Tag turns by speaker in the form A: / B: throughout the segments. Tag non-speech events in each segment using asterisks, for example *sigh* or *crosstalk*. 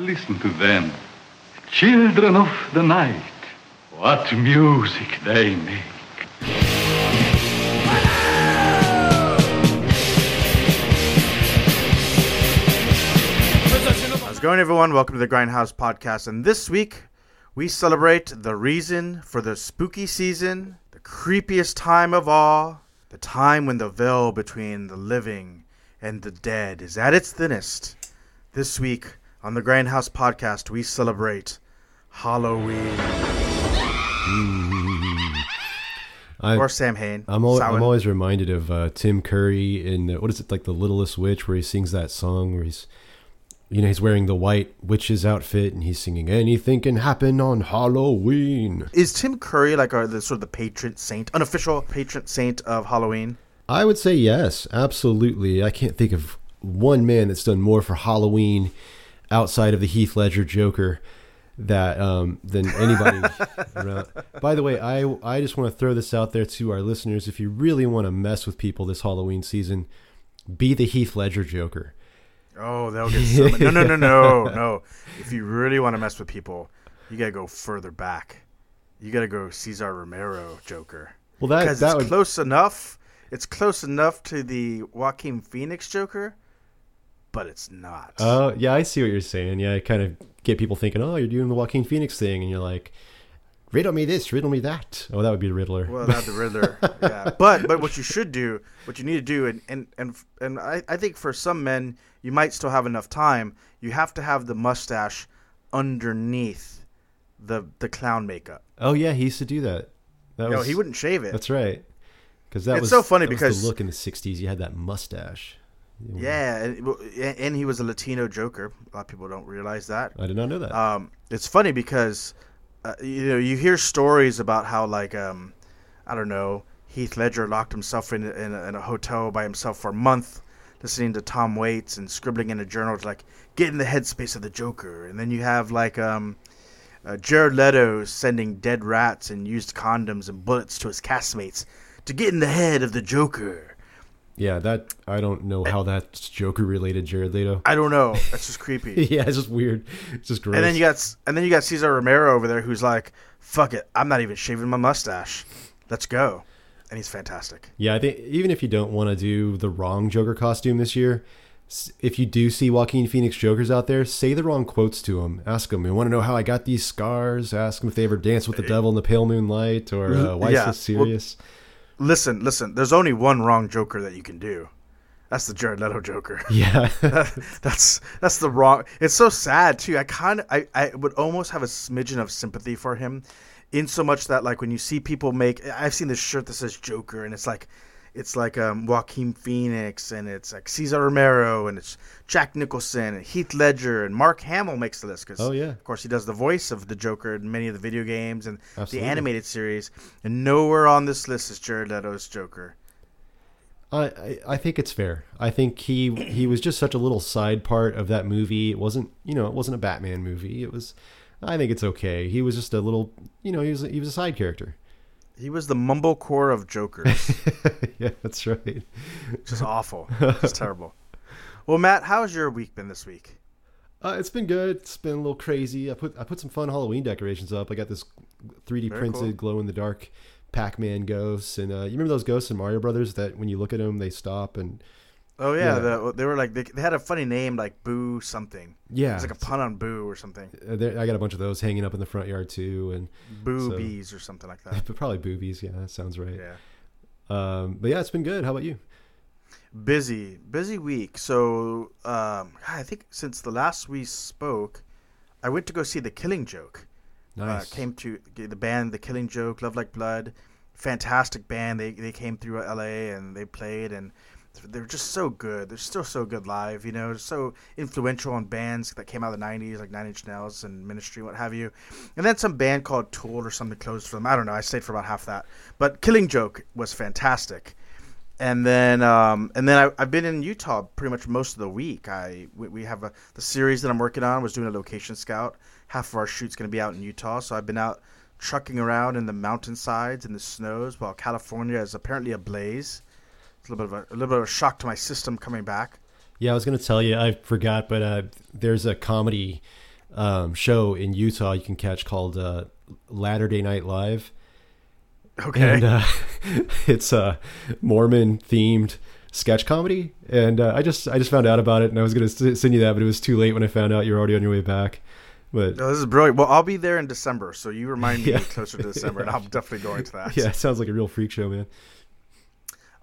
A: Listen to them. Children of the night. What music they make.
B: How's it going, everyone? Welcome to the Grindhaus Podcast. And this week, we celebrate the reason for the spooky season, the creepiest time of all, the time when the veil between the living and the dead is at its thinnest. This week on the Grindhaus Podcast, we celebrate Halloween.
C: I,
B: or Samhain.
C: I'm, al- I'm always reminded of uh, Tim Curry in uh, what is it like the Littlest Witch, where he sings that song where he's, you know, he's wearing the white witch's outfit and he's singing "Anything Can Happen on Halloween."
B: Is Tim Curry like our, the sort of the patron saint, unofficial patron saint of Halloween?
C: I would say yes, absolutely. I can't think of one man that's done more for Halloween outside of the Heath Ledger Joker that um, than anybody. *laughs* around. By the way, I I just want to throw this out there to our listeners. If you really want to mess with people this Halloween season, be the Heath Ledger Joker.
B: Oh, they'll get so many. No, no, no, no, *laughs* no. If you really want to mess with people, you gotta go further back. You gotta go Cesar Romero Joker.
C: Well, that
B: Because
C: that
B: it's
C: would
B: close enough. It's close enough to the Joaquin Phoenix Joker, but it's not.
C: Oh, yeah, I see what you're saying. Yeah, I kind of get people thinking, "Oh, you're doing the Joaquin Phoenix thing," and you're like, "Riddle me this, riddle me that." Oh, that would be the Riddler.
B: well, not the Riddler. *laughs* yeah, but but what you should do, what you need to do, and and and and I, I think for some men, you might still have enough time. You have to have the mustache underneath the the clown makeup.
C: oh yeah, he used to do that. That
B: No,
C: was
B: he wouldn't shave it.
C: That's right. Because that
B: It's
C: was
B: so funny because-
C: the look in the '60s. You had that mustache.
B: Yeah, and, and he was a Latino Joker. A lot of people don't realize that.
C: I did not know that.
B: Um, it's funny because uh, you know you hear stories about how like um, I don't know Heath Ledger locked himself in in a, in a hotel by himself for a month, listening to Tom Waits and scribbling in a journal to like get in the headspace of the Joker. And then you have like um, uh, Jared Leto sending dead rats and used condoms and bullets to his castmates to get in the head of the Joker.
C: Yeah, that I don't know how that's Joker related, Jared Leto.
B: I don't know. That's just creepy. *laughs*
C: yeah, it's just weird. It's just gross.
B: And then you got and then you got Cesar Romero over there who's like, "Fuck it, I'm not even shaving my mustache. Let's go." And he's fantastic.
C: Yeah, I think even if you don't want to do the wrong Joker costume this year, if you do see Joaquin Phoenix Jokers out there, say the wrong quotes to him. Ask them, "You want to know how I got these scars?" Ask them if they ever danced with the devil in the pale moonlight, or uh, *laughs* why
B: Yeah,
C: so serious.
B: Listen, listen. There's only one wrong Joker that you can do. That's the Jared Leto Joker. *laughs*
C: yeah, *laughs*
B: that's that's the wrong. It's so sad too. I kind of I, I would almost have a smidgen of sympathy for him, in so much that like when you see people make, I've seen this shirt that says Joker, and it's like, it's like um, Joaquin Phoenix, and it's like Cesar Romero, and it's Jack Nicholson, and Heath Ledger, and Mark Hamill makes the list because
C: Oh, yeah.
B: of course he does the voice of the Joker in many of the video games and
C: Absolutely.
B: the animated series, and nowhere on this list is Jared Leto's Joker.
C: I, I I think it's fair. I think he he was just such a little side part of that movie. It wasn't you know it wasn't a Batman movie. It was. I think it's okay. He was just a little you know he was he was a side character.
B: He was the mumblecore of Jokers. *laughs*
C: yeah, that's right.
B: Just awful. It's terrible. Well, Matt, how's your week been this week?
C: Uh, it's been good. It's been a little crazy. I put I put some fun Halloween decorations up. I got this 3D
B: Very
C: printed
B: cool.
C: glow in the dark Pac-Man ghosts, and uh, you remember those ghosts in Mario Brothers that when you look at them they stop and
B: Oh yeah,
C: Yeah.
B: The, they were like they, they had a funny name like Boo something.
C: yeah,
B: It's like a pun on Boo or something.
C: uh, there- I got a bunch of those hanging up in the front yard too, and
B: Boobies or something like that.
C: but *laughs* probably boobies. Yeah, that sounds right.
B: Yeah.
C: Um, but yeah, it's been good. How about you?
B: Busy, busy week. So um, I think since the last we spoke, I went to go see The Killing Joke.
C: Nice.
B: Uh, came to the band The Killing Joke, Love Like Blood. Fantastic band. They they came through LA and they played and they're just so good. They're still so good live, you know, so influential on bands that came out of the 90s like Nine Inch Nails and Ministry what have you. And then some band called Tool or something closed for them. I don't know. I stayed for about half that. But Killing Joke was fantastic. And then, um, and then I, I've been in Utah pretty much most of the week. I we, we have a the series that I'm working on was doing a location scout. Half of our shoot's going to be out in Utah, so I've been out trucking around in the mountainsides and the snows while California is apparently ablaze. It's a little bit of a, a little bit of a shock to my system coming back.
C: Yeah, I was gonna tell you. I forgot, but uh, there's a comedy um, show in Utah you can catch called uh, Latter-day Night Live.
B: Okay.
C: And uh, *laughs* it's a Mormon themed sketch comedy. And uh, I just I just found out about it and I was going to send you that, but it was too late when I found out you were already on your way back. But
B: No, this is brilliant. Well, I'll be there in December, so you remind *laughs* me
C: Yeah.
B: closer to December, and I'm definitely going to *laughs* that.
C: yeah, it sounds like a real freak show, man.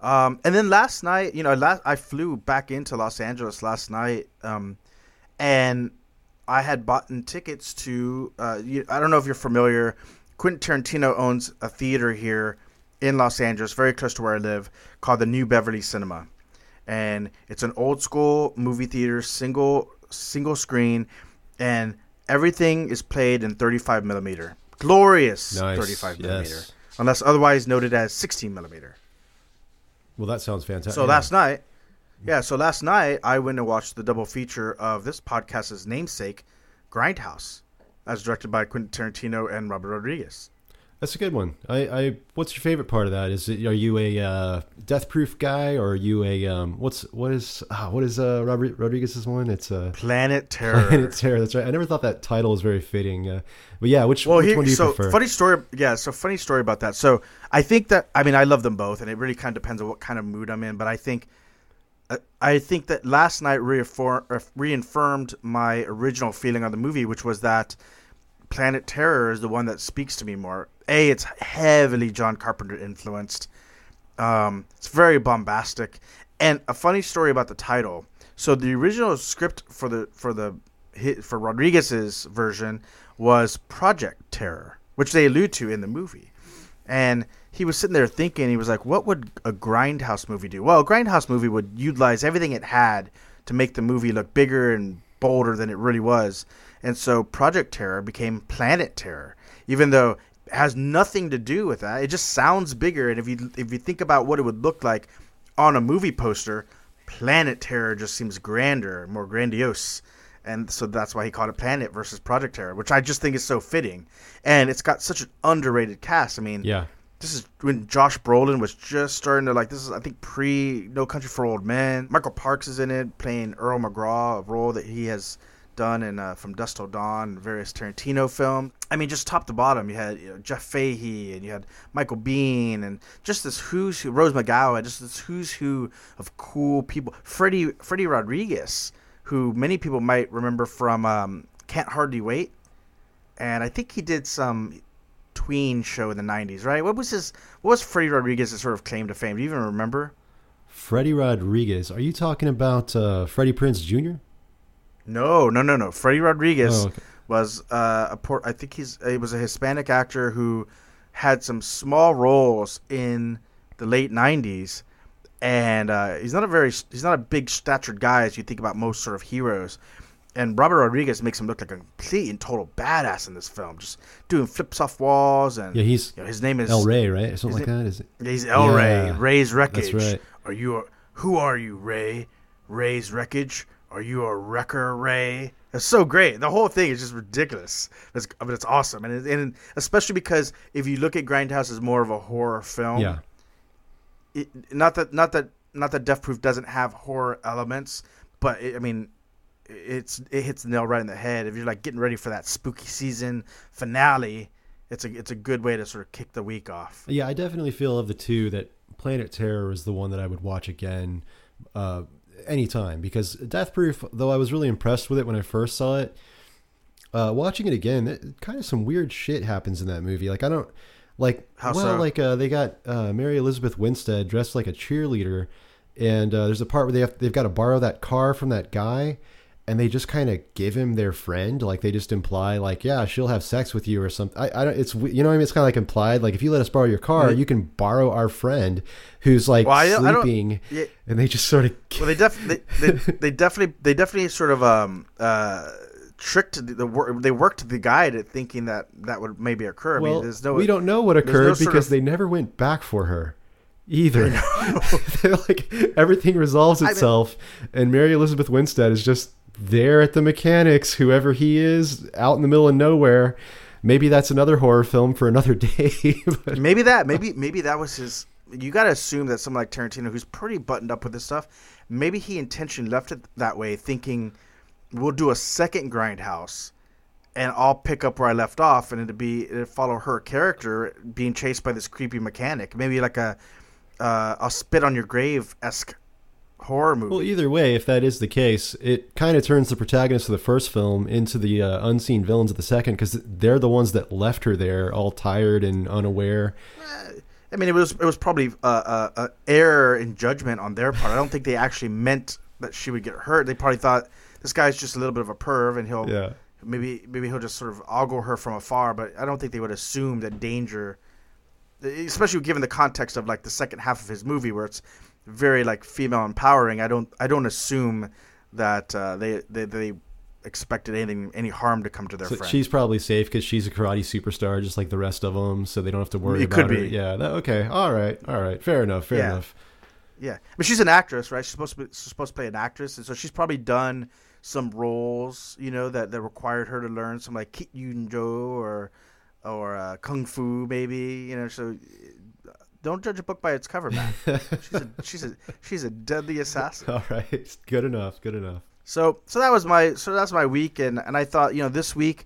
B: Um, and then last night, you know, last I flew back into Los Angeles last night, um, and I had bought tickets to. Uh, you, I don't know if you're familiar. Quentin Tarantino owns a theater here in Los Angeles, very close to where I live, called the New Beverly Cinema, and it's an old school movie theater, single single screen, and everything is played in 35 millimeter, glorious
C: Nice,
B: 35 millimeter,
C: yes.
B: unless otherwise noted as 16 millimeter.
C: Well, that sounds fantastic.
B: So last night, yeah, so last night I went and watched the double feature of this podcast's namesake, Grindhouse, as directed by Quentin Tarantino and Robert Rodriguez.
C: That's a good one. I, I what's your favorite part of that? Is it are you a uh, death proof guy or are you a um what's what is ah, what is uh Robert Rodriguez's one? It's uh
B: Planet Terror.
C: Planet Terror. That's right. I never thought that title was very fitting. Uh, but yeah, which,
B: Well,
C: which
B: here,
C: one do you
B: so
C: prefer?
B: funny story. Yeah, so funny story about that. So I think that I mean I love them both, and it really kind of depends on what kind of mood I'm in. But I think, uh, I think that last night uh, reaffirmed my original feeling on the movie, which was that Planet Terror is the one that speaks to me more. A, it's heavily John Carpenter influenced. Um, it's very bombastic, and a funny story about the title. So the original script for the for the for Rodriguez's version was Project Terror, which they allude to in the movie. And he was sitting there thinking, he was like, "What would a grindhouse movie do?" Well, a grindhouse movie would utilize everything it had to make the movie look bigger and bolder than it really was. And so Project Terror became Planet Terror, even though it has nothing to do with that. It just sounds bigger. And if you if you think about what it would look like on a movie poster, Planet Terror just seems grander, more grandiose. And so that's why he called it Planet versus Project Terror, which I just think is so fitting. And it's got such an underrated cast. I mean,
C: yeah.
B: this is when Josh Brolin was just starting to like. This is I think pre No Country for Old Men. Michael Parks is in it, playing Earl McGraw, a role that he has done in uh, From Dusk Till Dawn, various Tarantino films. I mean, just top to bottom, you had you know, Jeff Fahey and you had Michael Biehn and just this who's who, Rose McGowan, just this who's who of cool people. Freddie Freddy Rodriguez, who many people might remember from um, Can't Hardly Wait, and I think he did some tween show in the 90s, right? What was his what was Freddy Rodriguez's sort of claim to fame? Do you even remember?
C: Freddy Rodriguez. Are you talking about uh, Freddie Prinze Jr.?
B: No, no, no, no. Freddy Rodriguez
C: Oh, okay.
B: was uh, a port I think he's he was a Hispanic actor who had some small roles in the late 90s and uh, he's not a very he's not a big statured guy as you think about most sort of heroes. And Robert Rodriguez makes him look like a complete and total badass in this film, just doing flips off walls and
C: Yeah, he's
B: you know, his name is
C: El Wray, right? Something like that. Is it?
B: He's El Wray,
C: Yeah,
B: Wray's Wreckage.
C: that's right.
B: Are you? Who are you, Ray? Wray's Wreckage. Are you a wrecker, Ray? It's so great. The whole thing is just ridiculous. It's, but it's awesome, and it, and especially because if you look at Grindhouse as more of a horror film,
C: Yeah.
B: it, not that not that not that Death Proof doesn't have horror elements, but it, I mean, it's it hits the nail right in the head. If you're like getting ready for that spooky season finale, it's a it's a good way to sort of kick the week off.
C: Yeah, I definitely feel of the two that Planet Terror is the one that I would watch again uh, anytime because Death Proof, though I was really impressed with it when I first saw it, uh, watching it again, kind of some weird shit happens in that movie. Like I don't like
B: How
C: well,
B: so?
C: like uh, they got uh, Mary Elizabeth Winstead dressed like a cheerleader, and uh, there's a part where they have they've got to borrow that car from that guy. And they just kind of give him their friend, like they just imply, like, yeah, she'll have sex with you or something. I, I don't. It's you know what I mean. It's kind of like implied, like if you let us borrow your car, you can borrow our friend who's like
B: Well, I don't- I
C: sleeping,
B: yeah.
C: and they just sort of.
B: Well, they def they, they, they definitely they definitely sort of um uh tricked the, the they worked the guy to thinking that that would maybe occur. I
C: well,
B: mean, there's no
C: we don't know what
B: no
C: occurred
B: sort
C: because
B: of-
C: they never went back for her either. *laughs* Like everything resolves
B: mean-
C: itself, and Mary Elizabeth Winstead is just there at the mechanics, whoever he is, out in the middle of nowhere. Maybe that's another horror film for another *laughs* day. but
B: maybe that maybe maybe that was his. You got to assume that someone like Tarantino, who's pretty buttoned up with this stuff, maybe he intentionally left it that way, thinking we'll do a second Grindhouse, and I'll pick up where I left off, and it'd be it'd follow her character being chased by this creepy mechanic, maybe like a uh, I'll spit on your grave esque horror movie.
C: Well, either way, if that is the case, it kind of turns the protagonist of the first film into the uh, unseen villains of the second because they're the ones that left her there, all tired and unaware.
B: Eh, I mean, it was it was probably a, a, a error in judgment on their part. I don't think they actually meant that she would get hurt. They probably thought this guy's just a little bit of a perv, and he'll
C: Yeah.
B: maybe maybe he'll just sort of ogle her from afar. But I don't think they would assume that danger, especially given the context of like the second half of his movie, where it's very like female empowering. I don't I don't assume that uh, they, they they expected anything any harm to come to their
C: So
B: friend.
C: she's probably safe because she's a karate superstar, just like the rest of them. So they don't have to worry
B: It
C: about
B: could
C: her.
B: be.
C: Yeah. That, okay. All right. All right. Fair enough. Fair
B: Yeah.
C: enough.
B: Yeah, but she's an actress, right? She's supposed to be, supposed to play an actress, and so she's probably done some roles, you know, that, that required her to learn some like Jeet Kune Do or or uh, kung fu, maybe. You know, so don't judge a book by its cover, man. *laughs* she's a she's a she's a deadly assassin.
C: All right. Good enough. Good enough.
B: So so that was my so that's my week, and and I thought you know this week.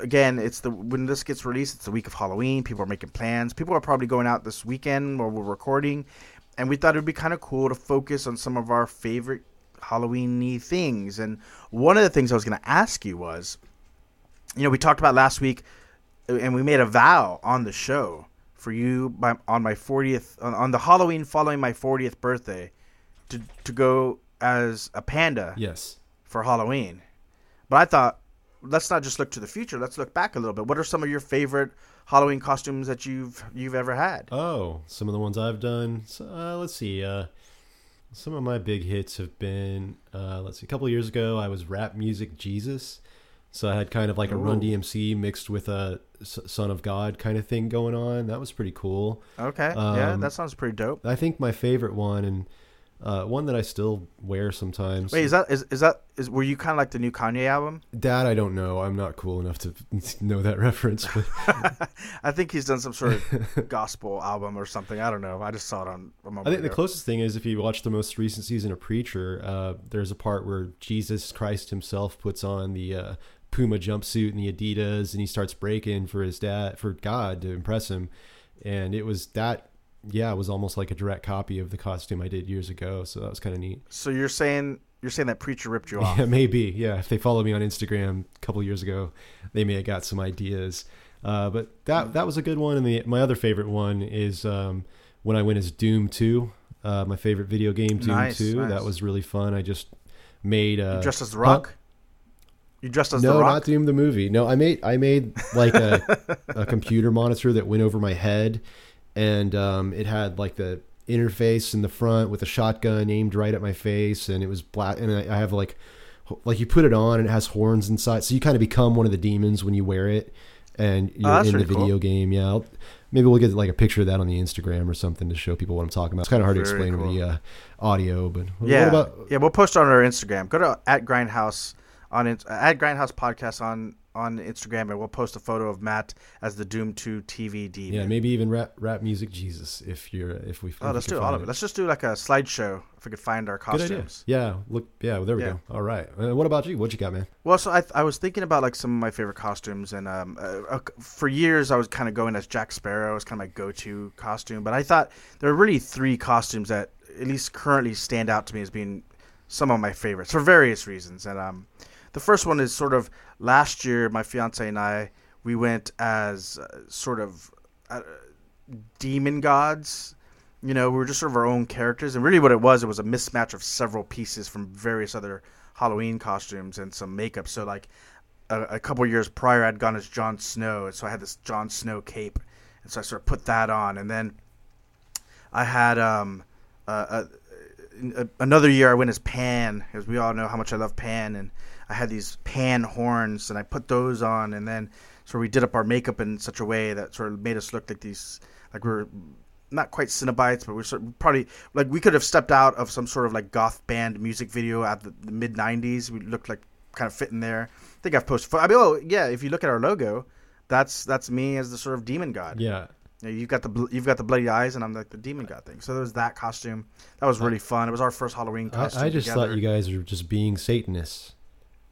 B: Again, it's the when this gets released, it's the week of Halloween. People are making plans. People are probably going out this weekend while we're recording, and we thought it would be kind of cool to focus on some of our favorite Halloweeny things. And one of the things I was going to ask you was, you know, we talked about last week, and we made a vow on the show for you by, on my 40th on, on the Halloween following my 40th birthday to to go as a panda
C: Yes.
B: for Halloween. But I thought, let's not just look to the future. Let's look back a little bit. What are some of your favorite Halloween costumes that you've you've ever had?
C: Oh, some of the ones I've done. So, uh, let's see. Uh, some of my big hits have been. Uh, let's see. A couple of years ago, I was rap music Jesus. So I had kind of like a Run DMC mixed with a Son of God kind of thing going on. That was pretty cool.
B: Okay, yeah,
C: Um,
B: that sounds pretty dope.
C: I think my favorite one and uh, one that I still wear sometimes.
B: Wait, is that is, is that is were you kind of like the new Kanye album?
C: Dad, I don't know. I'm not cool enough to *laughs* know that reference. *laughs*
B: I think he's done some sort of gospel album or something. I don't know. I just saw it on. a moment
C: I think the closest thing is if you watch the most recent season of Preacher, uh, there's a part where Jesus Christ himself puts on the uh, Puma jumpsuit and the Adidas, and he starts breaking for his dad, for God to impress him. And it was that, yeah, it was almost like a direct copy of the costume I did years ago. So that was kind of neat.
B: So you're saying you're saying that preacher ripped you off? *laughs*
C: Yeah, maybe. Yeah, if they followed me on Instagram a couple years ago, they may have got some ideas. Uh, but that that was a good one. And the my other favorite one is um, when I went as Doom Two. Uh, my favorite video game, Doom
B: Nice,
C: Two.
B: nice.
C: That was really fun. I just made uh,
B: You dressed as the? Rock. You dressed as
C: no,
B: the Rock.
C: not Doom the movie. No, I made I made like a, *laughs* a computer monitor that went over my head, and um, it had like the interface in the front with a shotgun aimed right at my face, and it was black. And I, I have like like you put it on and it has horns inside, so you kind of become one of the demons when you wear it, and you're
B: Oh,
C: in the
B: pretty cool.
C: video game. Yeah. I'll, Maybe we'll get like a picture of that on the Instagram or something to show people what I'm talking about. It's kind of hard to
B: Very
C: explain over
B: cool.
C: the uh, audio, but what
B: Yeah,
C: about
B: yeah. We'll post on our Instagram. Go to at Grindhaus on it, at Grindhaus Podcast on on Instagram, and we'll post a photo of Matt as the Doom Two TV demon.
C: yeah, maybe even rap rap music Jesus if you're if we
B: Oh, let's do all of it. Let's just do like a slideshow if we could find our
C: Good idea.
B: costumes.
C: Yeah, look, yeah, well, there we
B: Yeah.
C: go. All right. Uh, what about you? What you got, man?
B: Well, so I, I was thinking about like some of my favorite costumes, and um, uh, uh, for years I was kind of going as Jack Sparrow. It was kind of my go-to costume. But I thought there are really three costumes that at least currently stand out to me as being some of my favorites for various reasons. And um, the first one is sort of last year, my fiance and I we went as uh, sort of uh, demon gods. You know, we were just sort of our own characters, and really what it was, it was a mismatch of several pieces from various other Halloween costumes and some makeup. So, like a, a couple years prior, I'd gone as Jon Snow, so I had this Jon Snow cape, and so I sort of put that on, and then I had um, uh, uh, another year I went as Pan, as we all know how much I love Pan, and I had these Pan horns, and I put those on, and then so we did up our makeup in such a way that sort of made us look like these, like we we're not quite Cenobites, but we're sort of probably like we could have stepped out of some sort of like goth band music video at the, the mid '90s. We looked like kind of fit in there. I think I've posted. I mean, oh yeah, if you look at our logo, that's that's me as the sort of demon god.
C: Yeah.
B: You know, you've got the you've got the bloody eyes, and I'm like the demon god thing. So there was that costume. That was really fun. It was our first Halloween
C: I,
B: costume.
C: I just
B: together.
C: thought you guys were just being Satanists.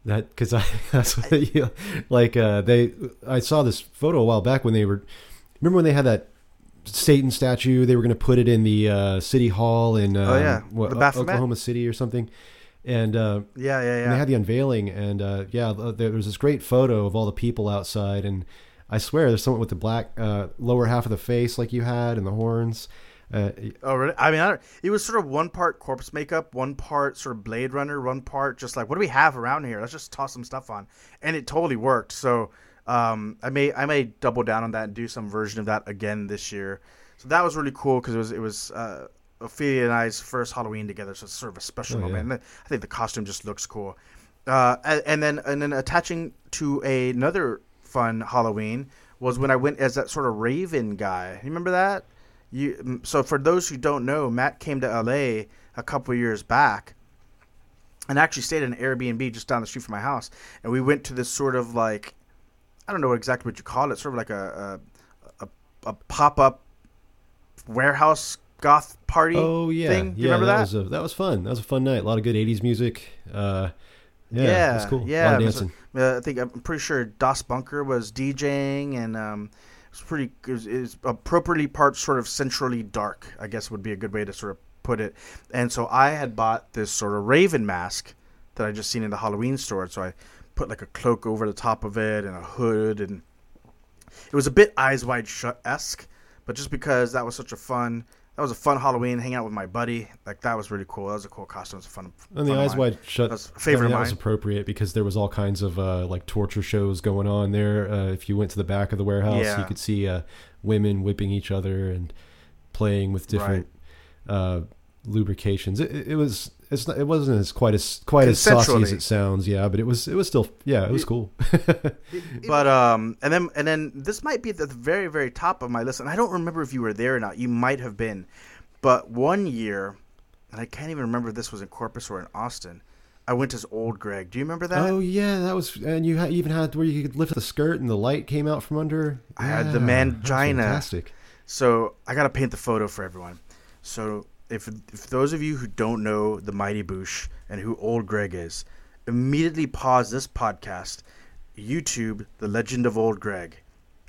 C: That because I *laughs* that's what you, like uh, they I saw this photo a while back when they were remember when they had that Satan statue they were going to put it in the uh, city hall in uh,
B: Oh, yeah.
C: what? Oklahoma City or something and uh,
B: Yeah, yeah,
C: and
B: yeah.
C: they had the unveiling and uh, yeah there was this great photo of all the people outside and I swear there's someone with the black uh, lower half of the face like you had and the horns uh,
B: Oh, really? I mean, I don't, it was sort of one part corpse makeup, one part sort of Blade Runner, one part just like, what do we have around here? Let's just toss some stuff on, and it totally worked. So, um, I may I may double down on that and do some version of that again this year. So that was really cool because it was it was uh, Ophelia and I's first Halloween together, so it's sort of a special
C: Oh, yeah.
B: moment. And I think the costume just looks cool. Uh, and, and then and then attaching to another fun Halloween was when I went as that sort of Raven guy. You remember that? You so for those who don't know, Matt came to LA a couple years back, and actually stayed in an Airbnb just down the street from my house. And we went to this sort of like, I don't know exactly what you call it, sort of like a a, a, a pop up warehouse goth party.
C: Oh yeah,
B: thing.
C: Yeah.
B: remember that?
C: was a, that was fun. That was a fun night. A lot of good '80s music. Uh, yeah,
B: yeah,
C: was cool.
B: Yeah,
C: a lot of
B: was
C: dancing.
B: uh, I think I'm pretty sure Das Bunker was DJing, and um, it was pretty. Was, appropriately part sort of centrally dark. I guess would be a good way to sort of put it. And so I had bought this sort of Raven mask that I just seen in the Halloween store. So I put like a cloak over the top of it and a hood, and it was a bit Eyes Wide Shut esque. But just because that was such a fun. That was a fun Halloween, hang out with my buddy. Like that was really cool. That was a cool costume. It was a fun.
C: And the
B: fun
C: eyes wide shut.
B: That's a favorite
C: I mean,
B: of
C: that was appropriate because there was all kinds of uh, like torture shows going on there. Uh, if you went to the back of the warehouse,
B: Yeah.
C: you could see uh, women whipping each other and playing with different uh, lubrications. It- it was. It's not, it wasn't as quite as quite as saucy as it sounds. Yeah, but it was. It was still. Yeah, it was cool. *laughs*
B: but um and then and then this might be at the very very top of my list and i don't remember if you were there or not you might have been but one year and i can't even remember if this was in corpus or in austin i went as old greg do you remember that
C: oh yeah, that was. And you even had where you could lift the skirt and the light came out from under.
B: I had the
C: Yeah,
B: mangina.
C: Fantastic.
B: so i gotta paint the photo for everyone so if if those of you who don't know the mighty boosh and who old greg is immediately pause this podcast youtube the legend of old greg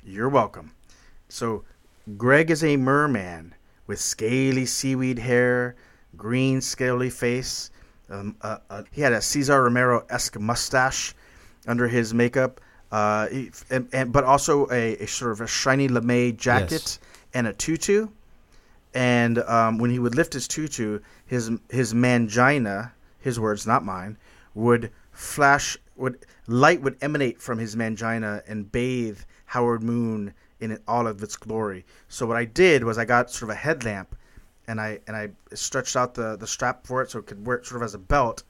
B: you're welcome So, Greg is a merman with scaly seaweed hair, green scaly face. Um, uh, uh, he had a Cesar Romero esque mustache under his makeup, uh, and, and but also a, a sort of a shiny lame jacket
C: Yes.
B: and a tutu. And um, when he would lift his tutu, his his mangina, his words, not mine, would flash. Would light would emanate from his mangina and bathe Howard Moon in all of its glory. So what I did was I got sort of a headlamp, and I and I stretched out the the strap for it so it could wear it sort of as a belt,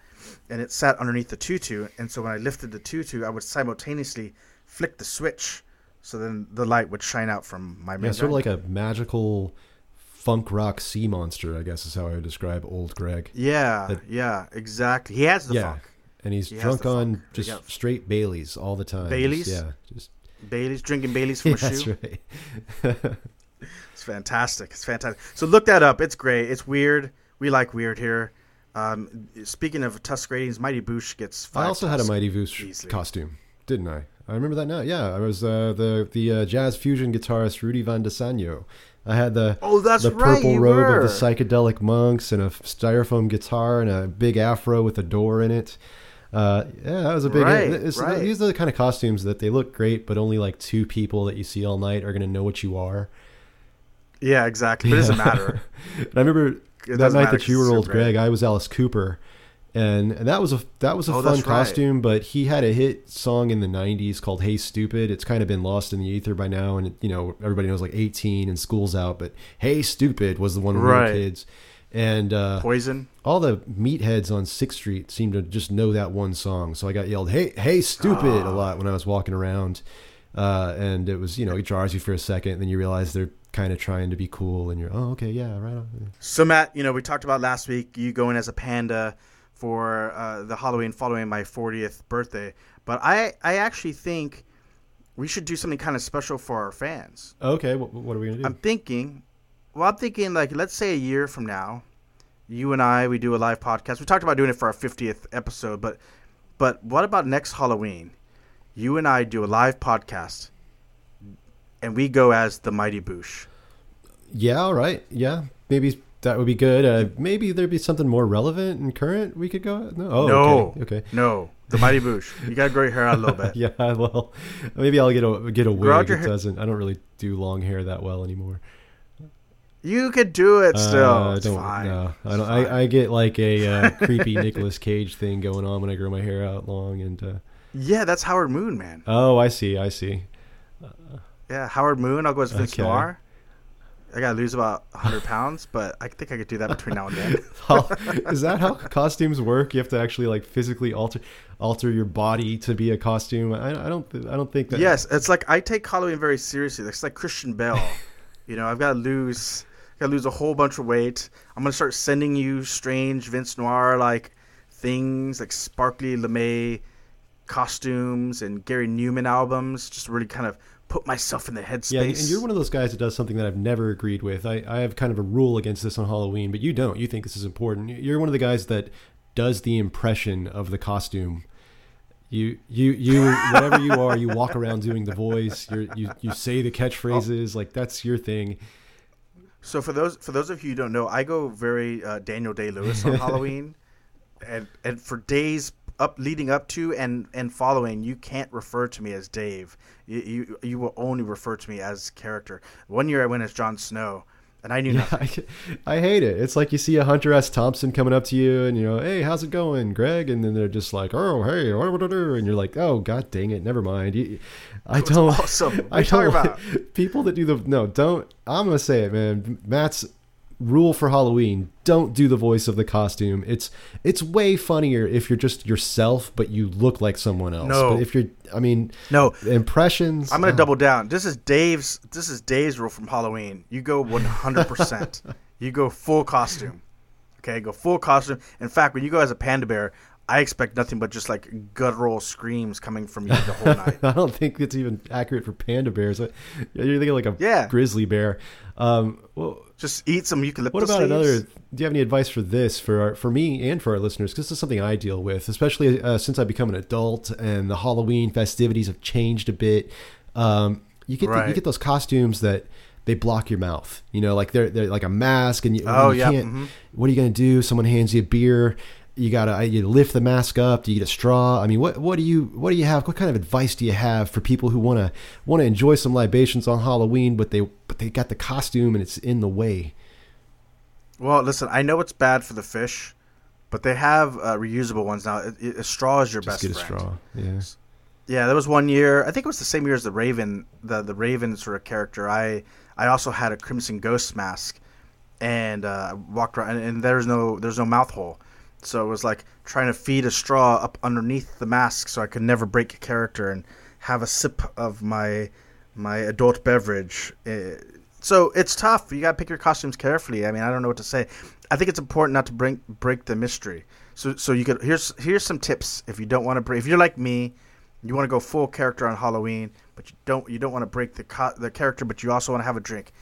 B: and it sat underneath the tutu. And so when I lifted the tutu, I would simultaneously flick the switch, so then the light would shine out from my
C: Yeah, sort of like a magical funk rock sea monster. I guess is how I would describe old Greg.
B: Yeah,
C: That-
B: yeah, exactly. He has the
C: yeah,
B: funk.
C: and he's
B: He
C: drunk on
B: funk.
C: Just
B: got-
C: straight Baileys all the time.
B: Baileys?
C: yeah, just
B: Bailey's drinking Bailey's *laughs* from
C: yeah,
B: a
C: that's
B: shoe.
C: right. *laughs*
B: It's fantastic. It's fantastic. So look that up. It's great. It's weird. We like weird here. Um, speaking of Tusk ratings, Mighty Boosh gets. Five
C: I also had a Mighty Boosh
B: easily.
C: costume, didn't I? I remember that now. Yeah, I was uh, the the uh, jazz fusion guitarist Rudi Van DiSarzio. I had the
B: Oh, that's
C: the purple
B: you
C: robe
B: were.
C: of the psychedelic monks and a styrofoam guitar and a big afro with a door in it. Uh, yeah, that was a big.
B: Right,
C: it's-
B: right.
C: These are the kind of costumes that they look great, but only like two people that you see all night are going to know what you are.
B: Yeah, exactly. But it doesn't *laughs* matter.
C: And I remember
B: It
C: that night that you were old. Greg, I was Alice Cooper, and, and that was a that was a
B: Oh,
C: fun
B: that's right.
C: costume. But he had a hit song in the '90s called "Hey Stupid." It's kind of been lost in the ether by now, and you know everybody knows like 18 and school's out. But "Hey Stupid" was the one with
B: Right.
C: the kids, and uh,
B: Poison.
C: all the meatheads on Sixth Street seemed to just know that one song. So I got yelled "Hey Hey Stupid" a lot when I was walking around, uh, and it was you know it jars you for a second, and then you realize they're kind of trying to be cool, and you're oh okay yeah right on.
B: So Matt, you know, we talked about last week you going as a panda for uh, the Halloween following my 40th birthday, but I I actually think we should do something kind of special for our fans.
C: Okay, what, what are we gonna do?
B: I'm thinking, well, I'm thinking like let's say a year from now, you and I we do a live podcast. We talked about doing it for our 50th episode, but But what about next Halloween? You and I do a live podcast, and we go as the Mighty Boosh.
C: Yeah, all right. Yeah, maybe that would be good. Uh, maybe there'd be something more relevant and current we could go. No, oh,
B: no,
C: okay. okay.
B: no, the Mighty Boosh. You grow your hair out a little bit. *laughs*
C: yeah, well, maybe I'll get a get a wig. It
B: hair-
C: doesn't. I don't really do long hair that well anymore.
B: You could do it still.
C: Uh,
B: it's fine.
C: No, I don't. I, I get like a uh, *laughs* creepy Nicolas Cage thing going on when I grow my hair out long. And uh,
B: yeah, that's Howard Moon, man.
C: oh, I see. I see.
B: Yeah, Howard Moon. I'll go as Vince
C: Okay.
B: Noir. I gotta lose about 100 pounds, but I think I could do that between now and then. *laughs*
C: How- is that how costumes work? You have to actually like physically alter alter your body to be a costume. I, I don't. I don't think that.
B: Yes, it's like I take Halloween very seriously. It's like Christian Bale. *laughs* you know, I've got to lose, got to lose a whole bunch of weight. I'm gonna start sending you strange Vince Noir like things, like sparkly lamé costumes and Gary Numan albums. Just really kind of put myself in the headspace.
C: Yeah, and you're one of those guys that does something that I've never agreed with. I, I have kind of a rule against this on Halloween, but you don't. You think this is important. You're one of the guys that does the impression of the costume. You, you, you, *laughs* whatever you are, you walk around doing the voice. You're, you, you say the catchphrases. Like that's your thing.
B: So for those for those of you who don't know, I go very uh, Daniel Day Lewis on *laughs* Halloween, and and for days up leading up to and and following, you can't refer to me as Dave. You you, you will only refer to me as character. One year I went as Jon Snow, and I knew nothing. *laughs*
C: I, I hate it. It's like you see a Hunter S. Thompson coming up to you, and you know, hey, how's it going, Greg? And then they're just like, oh, hey, what do I and you're like, oh, god dang it, never mind. You, I don't.
B: awesome. *laughs*
C: I don't.
B: about? *laughs*
C: People that do the no, don't. I'm gonna say it, man. Matt's rule for Halloween: don't do the voice of the costume. It's it's way funnier if you're just yourself, but you look like someone else.
B: No.
C: But if you're, I mean,
B: No,
C: impressions.
B: I'm gonna
C: oh,
B: double down. This is Dave's. This is Dave's rule from Halloween. You go 100. percent *laughs* You go full costume. Okay, go full costume. In fact, when you go as a panda bear, I expect nothing but just like guttural screams coming from you the whole night. *laughs*
C: I don't think it's even accurate for panda bears. You're thinking like a
B: Yeah.
C: grizzly bear. Um, well,
B: Just eat some eucalyptus.
C: what about
B: leaves.
C: another? Do you have any advice for this for our, for me and for our listeners? Because this is something I deal with, especially uh, since I've become an adult and the Halloween festivities have changed a bit. Um, you get the, you get those costumes that they block your mouth. You know, like they're they're like a mask, and you,
B: Oh,
C: you
B: yeah,
C: can't.
B: mhm.
C: What are you gonna do? Someone hands you a beer. You gotta you lift the mask up. Do you get a straw? I mean, what what do you what do you have? What kind of advice do you have for people who want to want to enjoy some libations on Halloween, but they but they got the costume and it's in the way?
B: Well, listen, I know it's bad for the fish, but they have uh, reusable ones now. It, it, a straw is your
C: Just
B: best
C: get a
B: friend.
C: straw. Yeah.
B: Yeah, there was one year. I think it was the same year as the Raven, the the Raven sort of character. I I also had a Crimson Ghost mask, and uh, walked around, and, and there's no there's no mouth hole, so it was like trying to feed a straw up underneath the mask, so I could never break a character and have a sip of my my adult beverage. Uh, so it's tough. You got to pick your costumes carefully. I mean, I don't know what to say. I think it's important not to break break the mystery. So so you could here's here's some tips if you don't want to break. If you're like me, you want to go full character on Halloween, but you don't you don't want to break the co- the character, but you also want to have a drink.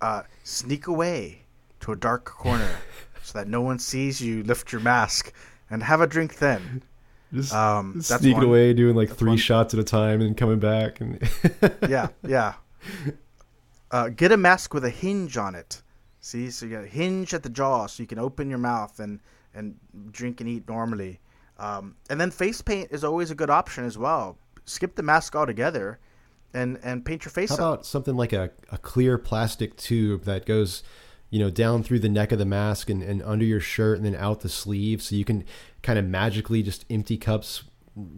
B: Uh, sneak away to a dark corner *laughs* so that no one sees you. Lift your mask and have a drink then.
C: Just
B: Um,
C: sneaking away, doing like
B: That's
C: three
B: one.
C: shots at a time, and coming back. And *laughs*
B: yeah, yeah. *laughs* Uh, get a mask with a hinge on it. See, so you got a hinge at the jaw, so you can open your mouth and and drink and eat normally. Um, and then face paint is always a good option as well. Skip the mask altogether, and and paint your face
C: How
B: up.
C: about something like a, a clear plastic tube that goes, you know, down through the neck of the mask and, and under your shirt and then out the sleeve so you can kind of magically just empty cups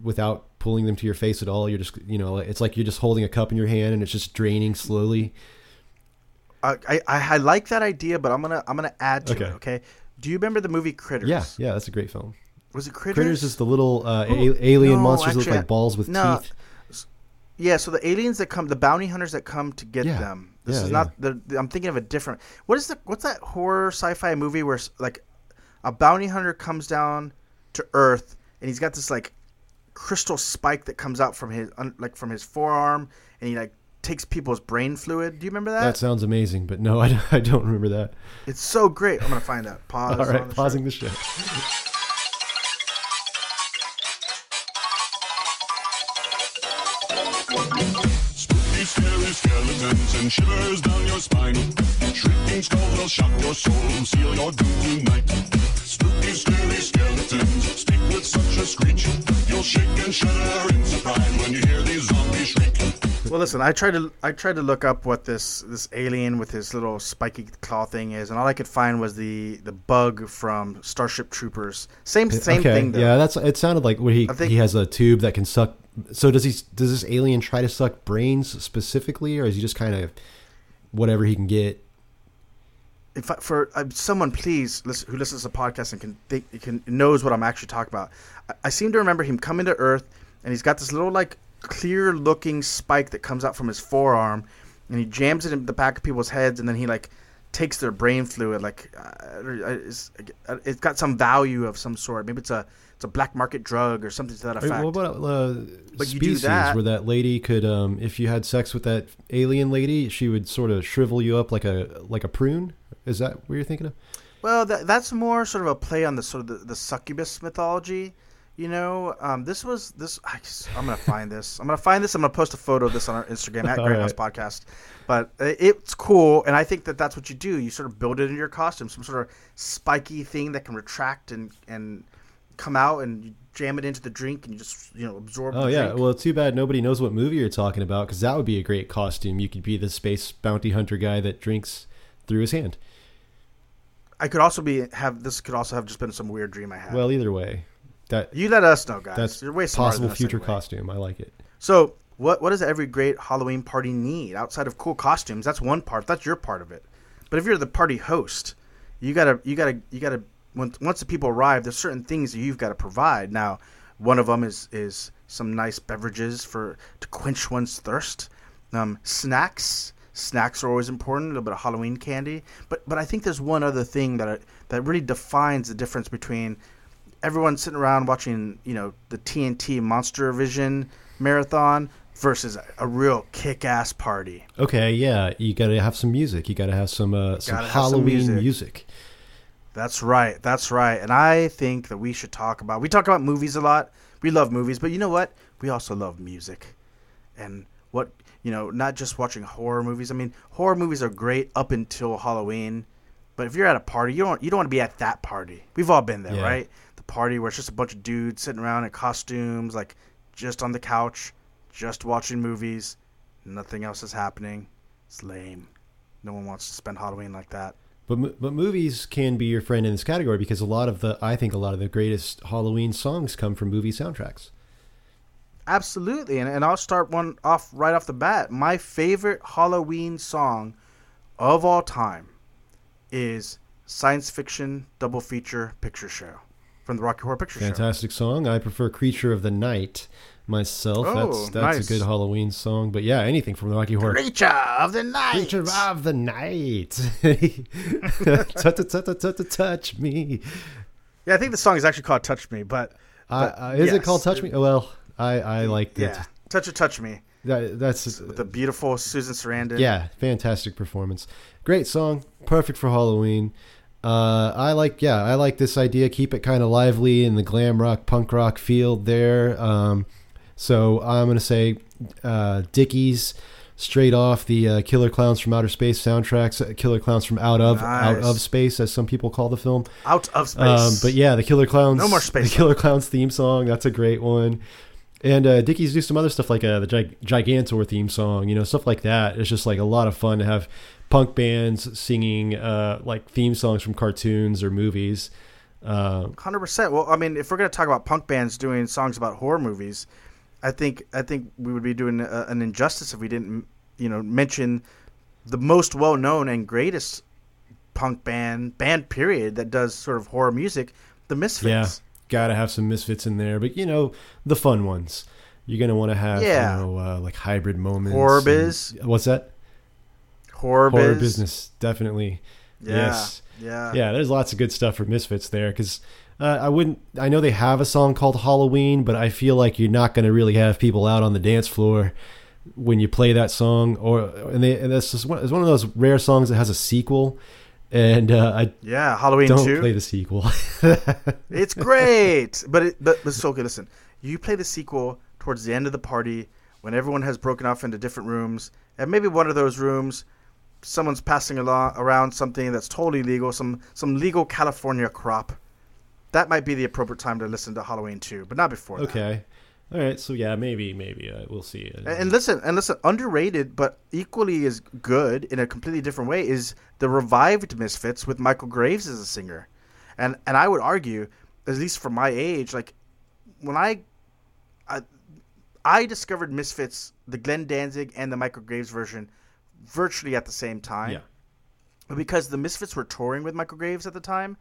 C: without pulling them to your face at all. You're just, you know, it's like you're just holding a cup in your hand and it's just draining slowly.
B: I, I I like that idea, but I'm gonna I'm gonna add to
C: Okay.
B: it. Okay. Do you remember the movie Critters?
C: Yeah, yeah, that's a great film.
B: Was it Critters?
C: Critters is the little uh,
B: Oh,
C: a- alien
B: no,
C: monsters that look like balls with
B: no.
C: teeth.
B: Yeah, so the aliens that come, the bounty hunters that come to get
C: Yeah.
B: them. This
C: Yeah,
B: is not the, I'm thinking of a different. What is the what's that horror sci-fi movie where like a bounty hunter comes down to Earth and he's got this like crystal spike that comes out from his un, like from his forearm and he like takes people's brain fluid. Do you remember that?
C: That sounds amazing, but no, *laughs* I, I don't remember that.
B: it's so great. I'm gonna find out. Pause.
C: All right,
B: the show.
C: pausing *laughs* the show.
D: Skeletons shivers down your spine. Shrieking skulls will shock your soul, seal your doom tonight. Spooky, scary skeletons speak with such a screech. You'll shake and shudder in surprise when you hear these zombies shriek.
B: Well, listen, I tried to I tried to look up what this this alien with his little spiky claw thing is, and all I could find was the the bug from Starship Troopers. Same same
C: okay,
B: thing. Though.
C: yeah, that's it. Sounded like when he
B: think-
C: he has a tube that can suck. So does he? Does this alien try to suck brains specifically, or is he just kind of whatever he can get?
B: if I, for uh, someone please listen, who listens to the podcast and can think can knows what I'm actually talking about. I, I seem to remember him coming to Earth and he's got this little like clear looking spike that comes out from his forearm and he jams it in the back of people's heads and then he like takes their brain fluid like uh, it's, it's got some value of some sort. Maybe it's a it's a black market drug or something to that effect.
C: What about uh,
B: But
C: species
B: that-
C: where that lady could, um, if you had sex with that alien lady, she would sort of shrivel you up like a like a prune? Is that what you're thinking of?
B: Well, that, that's more sort of a play on the sort of the, the succubus mythology. You know, um, this was this. I, am gonna find this. I'm gonna find this. I'm gonna post a photo of this on our Instagram at Grindhaus
C: right.
B: Podcast. But it's cool, and I think that that's what you do. You sort of build it into your costume, some sort of spiky thing that can retract and and come out, and you jam it into the drink, and you just you know absorb.
C: Oh
B: the
C: yeah.
B: drink.
C: Well, too bad nobody knows what movie you're talking about because that would be a great costume. You could be the space bounty hunter guy that drinks through his hand.
B: I could also be have this could also have just been some weird dream I had.
C: Well, either way, that
B: you let us know, guys.
C: that's
B: You're way smarter
C: possible future
B: anyway.
C: costume. I like it.
B: So, what what does every great Halloween party need outside of cool costumes? That's one part. That's your part of it. But if you're the party host, you gotta you gotta you gotta once once the people arrive, there's certain things that you've got to provide. Now, one of them is is some nice beverages for to quench one's thirst. Um, snacks. Snacks are always important. A little bit of Halloween candy. But but I think there's one other thing that I, that really defines the difference between everyone sitting around watching, you know, the TNT Monster Vision marathon versus a, real kick-ass party.
C: Okay, yeah, you got to have some music. You got to have some uh, some
B: Gotta some
C: Halloween
B: music.
C: music.
B: That's right. That's right. And I think that we should talk about. We talk about movies a lot. We love movies, but you know what? We also love music. And what you know, not just watching horror movies. I mean, horror movies are great up until Halloween. But if you're at a party, you don't you don't want to be at that party. We've all been there,
C: Yeah.
B: right? Party where it's just a bunch of dudes sitting around in costumes, like just on the couch, just watching movies. Nothing else is happening. It's lame. No one wants to spend Halloween like that.
C: But but movies can be your friend in this category because a lot of the I think a lot of the greatest Halloween songs come from movie soundtracks.
B: Absolutely, and, and I'll start one off right off the bat. My favorite Halloween song of all time is science fiction double feature picture show from the Rocky Horror Picture Show.
C: Fantastic song. I prefer "Creature of the Night" myself.
B: Oh,
C: that's that's
B: nice.
C: a good Halloween song. But yeah, anything from the Rocky Horror
B: Creature of the night.
C: Creature of the Night. *laughs* touch, me.
B: Yeah, I think the song is actually called "Touch Me," but,
C: Uh,
B: but
C: uh, is it called Touch Me? Well, I I like it.
B: Yeah, "Touch It, Touch Me"
C: That, that's
B: with the beautiful Susan Sarandon.
C: Yeah, fantastic performance. Great song, perfect for Halloween. Uh, I like, yeah, I like this idea. Keep it kind of lively in the glam rock, punk rock field there. Um, so I'm gonna say uh, Dickies, straight off the uh, Killer Clowns from Outer Space soundtracks, uh, Killer Clowns from Out of Out of Space, as some people call the film.
B: out of space.
C: Um, but yeah, the Killer Clowns.
B: No more space
C: The Killer Clowns theme song. That's a great one. And uh, Dickies do some other stuff like uh, the Gig- Gigantor theme song. You know, stuff like that. It's just like a lot of fun to have punk bands singing uh, like theme songs from cartoons or movies. Uh,
B: Hundred percent. Well, I mean, if we're gonna talk about punk bands doing songs about horror movies, I think I think we would be doing a, an injustice if we didn't, you know, mention the most well-known and greatest punk band band period that does sort of horror music, the Misfits.
C: yeah, gotta have some misfits in there, but you know the fun ones. You're gonna want to have
B: Yeah.
C: you know uh, like hybrid moments.
B: Horror
C: and- What's that?
B: Horror,
C: Horror
B: biz.
C: business, definitely.
B: Yeah.
C: Yes.
B: Yeah.
C: yeah, there's lots of good stuff for Misfits there because uh, I wouldn't. I know they have a song called Halloween, but I feel like you're not going to really have people out on the dance floor when you play that song. Or and, they, and that's just one, it's one of those rare songs that has a sequel, and uh, I
B: Yeah. Halloween
C: don't
B: two.
C: play the sequel. *laughs*
B: It's great, but it, but but so okay. Listen, you play the sequel towards the end of the party when everyone has broken off into different rooms, and maybe one of those rooms, someone's passing along around something that's totally legal, some some legal California crop. That might be the appropriate time to listen to Halloween 2, but not before that.
C: Okay. All right. So yeah, maybe maybe uh, we'll see.
B: And, and listen, and listen, underrated but equally as good in a completely different way is the revived Misfits with Michael Graves as a singer, and and I would argue, at least for my age, like when I, I, I discovered Misfits, the Glenn Danzig and the Michael Graves version, virtually at the same time.
C: yeah.
B: But because the Misfits were touring with Michael Graves at the time,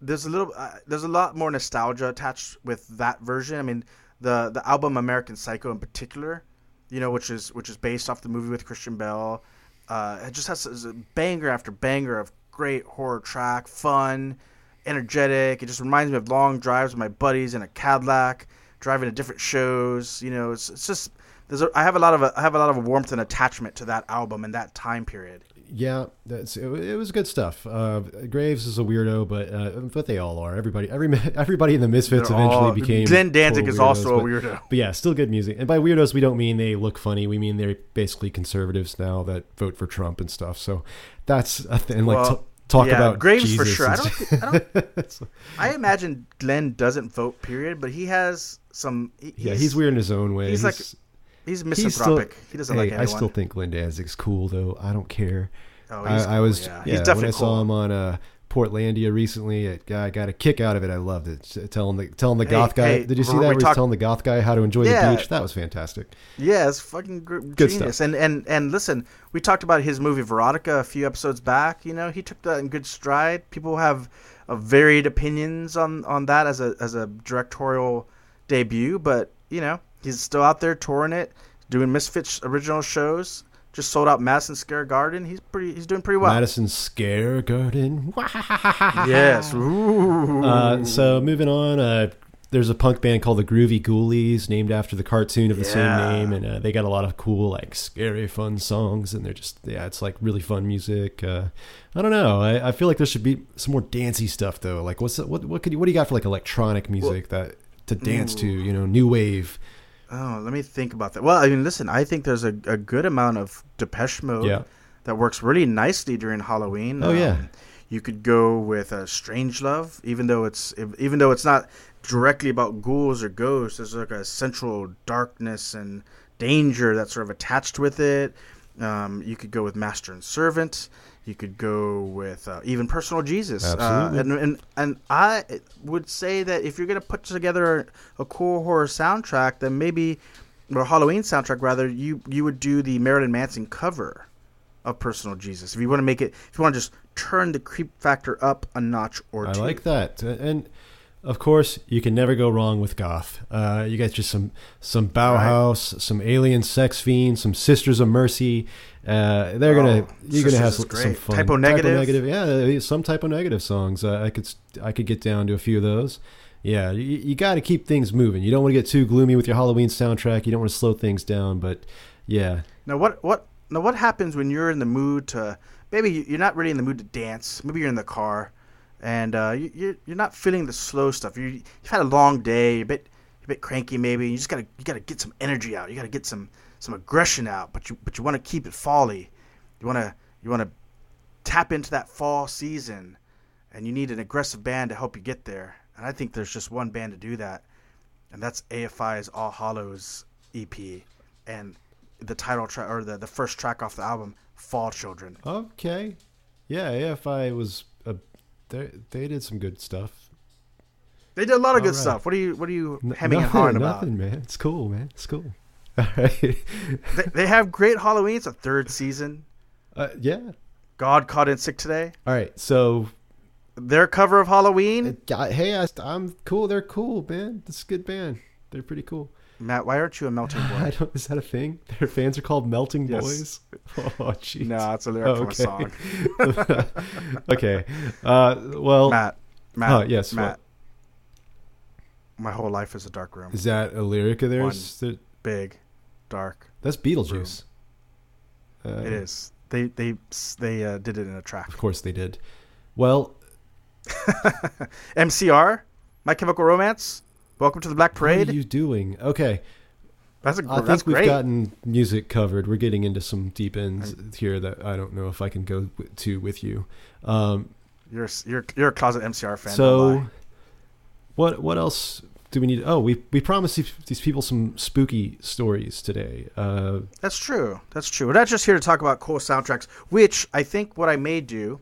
B: there's a little, uh, there's a lot more nostalgia attached with that version. I mean, the the album American Psycho in particular, you know, which is which is based off the movie with Christian Bale. Uh, it just has a banger after banger of great horror track, fun, energetic. It just reminds me of long drives with my buddies in a Cadillac, driving to different shows. You know, it's it's just there's a, I have a lot of a, I have a lot of warmth and attachment to that album and that time period.
C: Yeah, that's it, it was good stuff. Uh, Graves is a weirdo, but uh, but they all are. Everybody, every *laughs* everybody in the Misfits
B: They're
C: eventually
B: all-
C: became.
B: Glenn Danzig is also a weirdo.
C: But yeah, still good music. And by weirdos, we don't mean they look funny. We mean they're basically conservatives now that vote for Trump and stuff. So that's a thing. Like
B: Well,
C: t- talk
B: yeah,
C: about
B: Graves for sure. I don't, *laughs* I don't. I imagine Glenn doesn't vote. Period. But he has some. he-
C: yeah, he's weird in his own way.
B: he's like- He's misanthropic. he doesn't
C: hey,
B: like anyone.
C: I still think Glenn Danzig's cool though. I don't care.
B: Oh, he's
C: I, I was
B: yeah.
C: yeah,
B: He's
C: when
B: definitely
C: I saw him on uh, Portlandia recently. It, I got a kick out of it. I loved it. Telling the telling the
B: Hey,
C: goth guy.
B: hey,
C: did you see that? Where he's telling the goth guy how to enjoy
B: Yeah.
C: the beach. That was fantastic.
B: Yeah, it's fucking gr-
C: Good
B: genius.
C: stuff.
B: And and and listen, we talked about his movie Veronica a few episodes back. You know, he took that in good stride. People have uh, varied opinions on on that as a as a directorial debut, but you know, he's still out there touring it, doing Misfits original shows. Just sold out Madison Square Garden. He's pretty. He's doing pretty well.
C: Madison Scare Garden. *laughs*
B: Yes. Ooh.
C: Uh, so moving on, uh, there's a punk band called the Groovy Ghoulies, named after the cartoon of the same name, and uh, they got a lot of cool, like scary, fun songs, and they're just yeah, it's like really fun music. Uh, I don't know, I, I feel like there should be some more dancey stuff though. Like what's what what could you, what do you got for like electronic music that to dance to? You know, new wave.
B: Oh, let me think about that. Well, I mean, listen, I think there's a, a good amount of Depeche Mode
C: Yeah.
B: that works really nicely during Halloween. Um,
C: Oh, yeah.
B: you could go with uh, Strange Love, even though it's even though it's not directly about ghouls or ghosts. There's like a central darkness and danger that's sort of attached with it. Um, you could go with Master and Servant. You could go with uh, even Personal Jesus.
C: Absolutely.
B: Uh, and, and and I would say that if you're gonna put together a cool horror soundtrack, then maybe or Halloween soundtrack rather, you you would do the Marilyn Manson cover of Personal Jesus. If you want to make it, if you want to just turn the creep factor up a notch or
C: I
B: two.
C: like that, and of course you can never go wrong with goth. Uh, you got just some some Bauhaus, some Alien Sex Fiends, some Sisters of Mercy. Uh, they're gonna
B: Oh,
C: you're gonna have some,
B: great.
C: fun
B: Type O Negative?
C: negative, yeah, some Type O Negative songs. Uh, I could I could get down to a few of those. Yeah, you, you got to keep things moving. You don't want to get too gloomy with your Halloween soundtrack. You don't want to slow things down, but yeah,
B: Now what what now what happens when you're in the mood to maybe you're not really in the mood to dance. Maybe you're in the car, and uh, you, you're not feeling the slow stuff. You you've had a long day. A bit a bit cranky. Maybe you just gotta you gotta get some energy out. You gotta get some some aggression out. But you but you want to keep it folly. You wanna you wanna tap into that fall season, and you need an aggressive band to help you get there. And I think there's just one band to do that, and that's AFI's All Hallow's EP, and the title track or the, the first track off the album, Fall Children.
C: okay, yeah. AFI was they they did some good stuff.
B: They did a lot of good
C: All right.
B: stuff. What are you what are you hemming and
C: nothing,
B: hawing about?
C: nothing, man. It's cool, man. It's cool. *laughs* All right.
B: They, they have great Halloween. It's a third season.
C: uh, yeah.
B: God caught in sick today.
C: All right. So,
B: Their cover of Halloween.
C: hey, I, I'm cool. They're cool, man. Is a good band. They're pretty cool.
B: Matt, why aren't you a melting *laughs* boy?
C: don't. Is that a thing? Their fans are called Melting
B: Yes.
C: Boys. *laughs* Oh, jeez.
B: no, it's a lyric
C: Oh,
B: from a song. *laughs*
C: okay. Uh, well,
B: Matt, Matt,
C: Oh, yes,
B: Matt.
C: what?
B: My whole life is a dark room.
C: is that a lyric of theirs? That-
B: Big, dark.
C: That's Beetlejuice. Uh,
B: It is. They they they uh, did it in a track.
C: Of course they did. Well,
B: MCR, My Chemical Romance. Welcome to the Black Parade.
C: what are you doing? Okay.
B: That's a,
C: I think
B: that's
C: we've
B: great.
C: gotten music covered. We're getting into some deep ends here that I don't know if I can go to with you. Um,
B: You're you're you're a closet MCR fan.
C: so, what what else do we need? Oh, we we promised these, these people some spooky stories today. Uh,
B: That's true. That's true. We're not just here to talk about cool soundtracks, which I think what I may do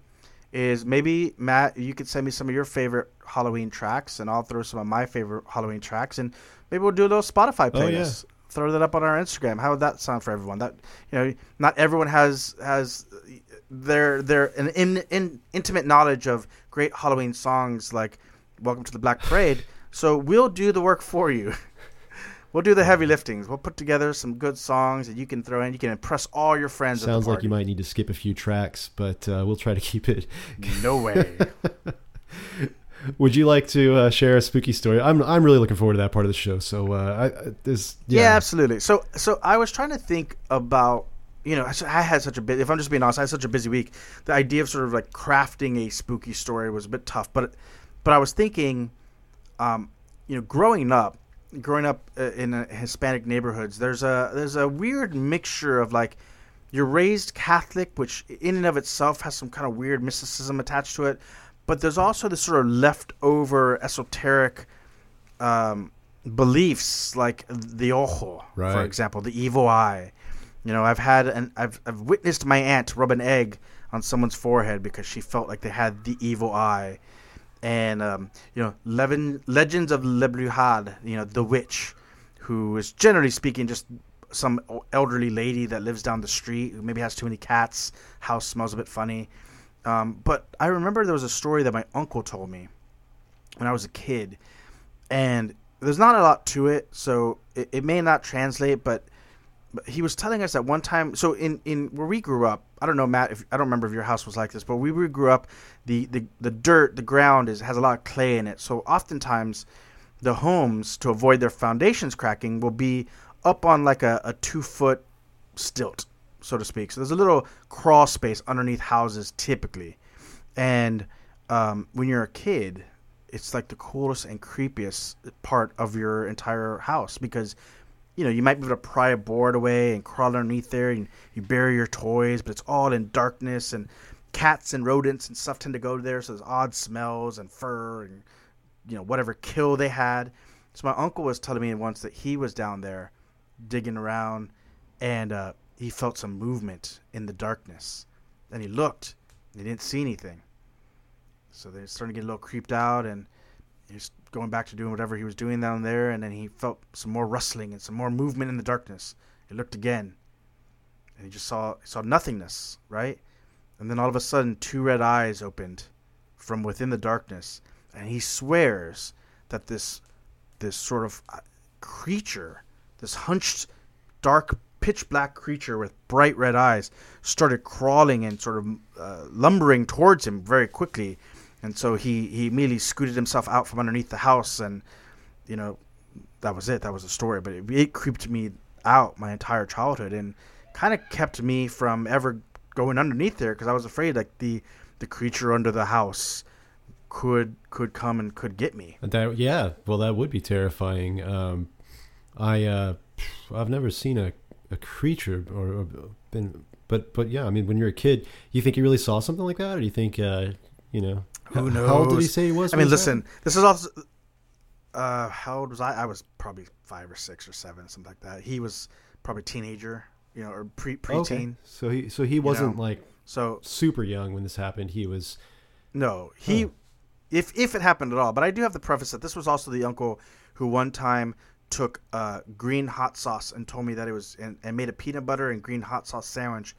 B: is maybe Matt, you could send me some of your favorite Halloween tracks, and I'll throw some of my favorite Halloween tracks, and maybe we'll do a little Spotify
C: Oh, yeah.
B: playlist. Throw that up on our Instagram. How would that sound for everyone? That you know, not everyone has has their their an in, in, intimate knowledge of great Halloween songs like "Welcome to the Black Parade." So we'll do the work for you. *laughs* We'll do the heavy liftings. We'll put together some good songs that you can throw in. You can impress all your friends.
C: sounds like you might need to skip a few tracks, but uh, we'll try to keep it.
B: No way. *laughs* *laughs*
C: Would you like to uh, share a spooky story? I'm I'm really looking forward to that part of the show. So uh, I, this
B: yeah.
C: yeah,
B: absolutely. So, so I was trying to think about. You know, I had such a bit. If I'm just being honest, I had such a busy week. The idea of sort of like crafting a spooky story was a bit tough. But, but I was thinking, um, you know, growing up, growing up uh, in uh, Hispanic neighborhoods, there's a there's a weird mixture of like you're raised Catholic, which in and of itself has some kind of weird mysticism attached to it, but there's also this sort of leftover esoteric um, beliefs like the ojo, for example, the evil eye. You know, I've had and I've I've witnessed my aunt rub an egg on someone's forehead because she felt like they had the evil eye and um, you know Levin, legends of Le Brujade, you know the witch, who is generally speaking just some elderly lady that lives down the street who maybe has too many cats. House smells a bit funny. Um, but I remember there was a story that my uncle told me when I was a kid, and there's not a lot to it, so it, it may not translate, but. But he was telling us that one time. So in, in where we grew up, I don't know, Matt. If I don't remember if your house was like this, but we we grew up, the, the, the dirt, the ground is has a lot of clay in it. So oftentimes, the homes to avoid their foundations cracking will be up on like a, a two foot stilt, so to speak. So there's a little crawl space underneath houses typically, and um, when you're a kid, it's like the coolest and creepiest part of your entire house because you know, you might be able to pry a board away and crawl underneath there and you bury your toys, but it's all in darkness and cats and rodents and stuff tend to go there, so there's odd smells and fur and you know, whatever kill they had. So my uncle was telling me once that he was down there digging around and uh, he felt some movement in the darkness. And he looked and he didn't see anything. So they're starting to get a little creeped out and he's going back to doing whatever he was doing down there, and then he felt some more rustling and some more movement in the darkness. He looked again, and he just saw saw nothingness, right? And then all of a sudden, two red eyes opened from within the darkness, and he swears that this this sort of uh, creature, this hunched, dark, pitch black creature with bright red eyes, started crawling and sort of uh, lumbering towards him very quickly. And so he he immediately scooted himself out from underneath the house and you know that was it. That was the story. But it, it creeped me out my entire childhood and kind of kept me from ever going underneath there because i was afraid like the the creature under the house could could come and could get me.
C: That yeah, well, that would be terrifying. Um, I uh, I've never seen a, a creature or, or been, but but yeah, I mean, when you're a kid, you think you really saw something like that, or do you think uh, you know?
B: Who
C: How old did he say he was?
B: i mean listen this is also uh how old was i i was probably five or six or seven something like that he was probably a teenager you know or pre preteen
C: Okay. So he so he wasn't
B: know.
C: like
B: so
C: super young when this happened. He was
B: No, he,
C: Huh.
B: if if it happened at all. But I do have the preface that this was also the uncle who one time took uh, green hot sauce and told me that it was and, and made a peanut butter and green hot sauce sandwich,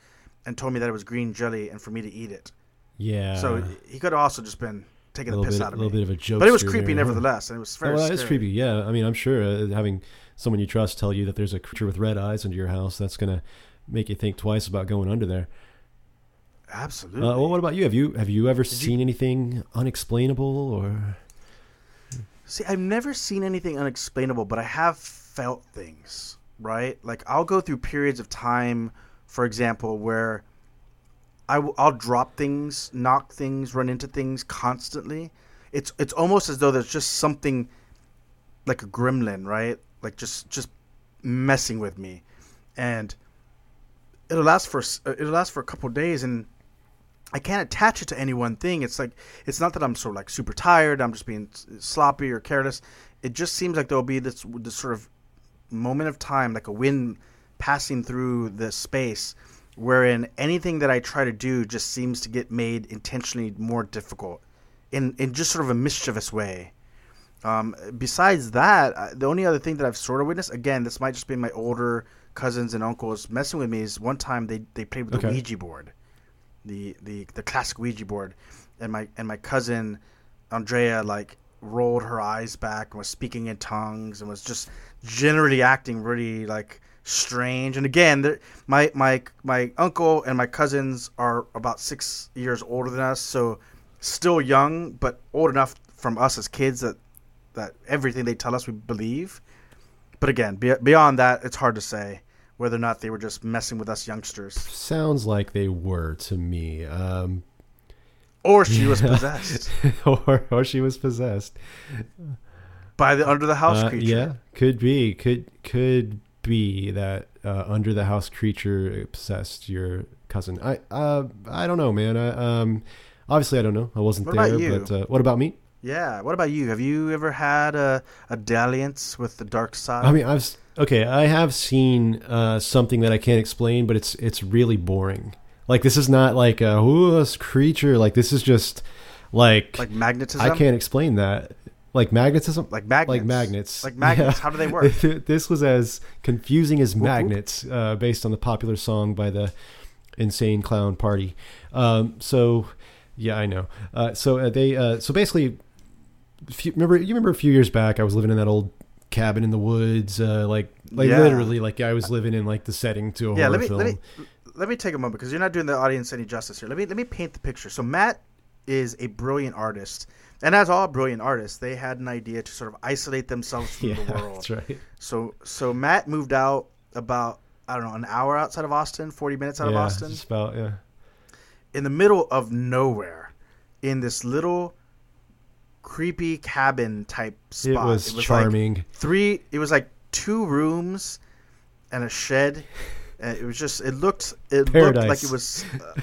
B: and told me that it was green jelly and for me to eat it.
C: yeah.
B: So he could have also just been taking
C: a
B: the piss
C: bit,
B: out of me.
C: a little bit of a joke.
B: but it was creepy nevertheless, and it was very.
C: well,
B: scary.
C: creepy. Yeah, I mean, I'm sure uh, having someone you trust tell you that there's a creature with red eyes under your house, that's gonna make you think twice about going under there.
B: Absolutely.
C: Uh, well, what about you? Have you have you ever seen anything unexplainable or?
B: See, I've never seen anything unexplainable, but I have felt things, right? Like I'll go through periods of time, for example, where I w- I'll drop things, knock things, run into things constantly. It's it's almost as though there's just something like a gremlin, right? Like just just messing with me, and it'll last for uh, it'll last for a couple days, and I can't attach it to any one thing. It's like it's not that I'm sort of like super tired. I'm just being sloppy or careless. It just seems like there'll be this this sort of moment of time, like a wind passing through the space, wherein anything that I try to do just seems to get made intentionally more difficult, in in just sort of a mischievous way. Um, besides that, the only other thing that I've sort of witnessed, again, this might just be my older cousins and uncles messing with me, is one time they, they played with the Ouija board, the, the the classic Ouija board, and my and my cousin Andrea like rolled her eyes back and was speaking in tongues and was just generally acting really like strange. And again, my my my uncle and my cousins are about six years older than us, so still young, but old enough from us as kids that that everything they tell us we believe. But again, be, beyond that, it's hard to say whether or not they were just messing with us youngsters,
C: Sounds like they were to me. Um,
B: or she was possessed *laughs*
C: or, or she was possessed.
B: by the under the house
C: Uh,
B: creature.
C: yeah, could be. Could could be that uh, under the house creature possessed your cousin. I uh, I don't know, man. I, um, obviously I don't know. I wasn't
B: What
C: there. But uh, what about me?
B: Yeah. What about you? Have you ever had a, a dalliance with the dark side?
C: I mean, I've okay. I have seen uh, something that I can't explain, but it's it's really boring. Like this is not like a ooh, this creature. Like this is just like,
B: like magnetism.
C: I can't explain that. Like magnetism.
B: Like magnets.
C: Like magnets.
B: Like magnets.
C: Yeah.
B: How do they work? *laughs*
C: this was as confusing as
B: whoop.
C: magnets, uh, based on the popular song by the Insane Clown Party. Um, so, yeah, I know. Uh, so uh, they, uh, so basically, few, remember you remember a few years back, I was living in that old cabin in the woods, uh, like like
B: Yeah.
C: literally, like I was living in like the setting to a
B: yeah.
C: horror
B: Let me
C: film.
B: let me let me take a moment because you're not doing the audience any justice here. Let me let me paint the picture. So Matt is a brilliant artist, and as all brilliant artists, they had an idea to sort of isolate themselves from *laughs*
C: yeah,
B: the world.
C: that's right.
B: So so Matt moved out about I don't know an hour outside of Austin, forty minutes out of Austin,
C: just about yeah.
B: in the middle of nowhere, in this little creepy cabin type spot.
C: It was,
B: like
C: charming.
B: three. It was like two rooms and a shed. And it was just. It looked. It looked like it was. Uh,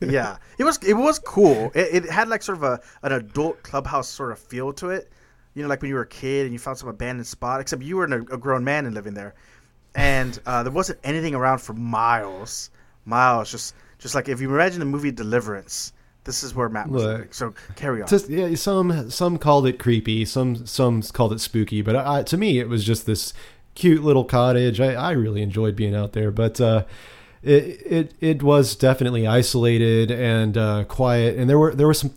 B: yeah, it was. It was cool. It, it had like sort of a an adult clubhouse sort of feel to it. You know, like when you were a kid and you found some abandoned spot. Except you were a, a grown man and living there, and uh, there wasn't anything around for miles. Miles. Just just like if you imagine the movie Deliverance. This is where Matt was.
C: Look.
B: So carry on.
C: Just yeah, some some called it creepy, some some called it spooky, but I, to me it was just this cute little cottage. I, I really enjoyed being out there, but uh, it it it was definitely isolated and uh, quiet, and there were there were some.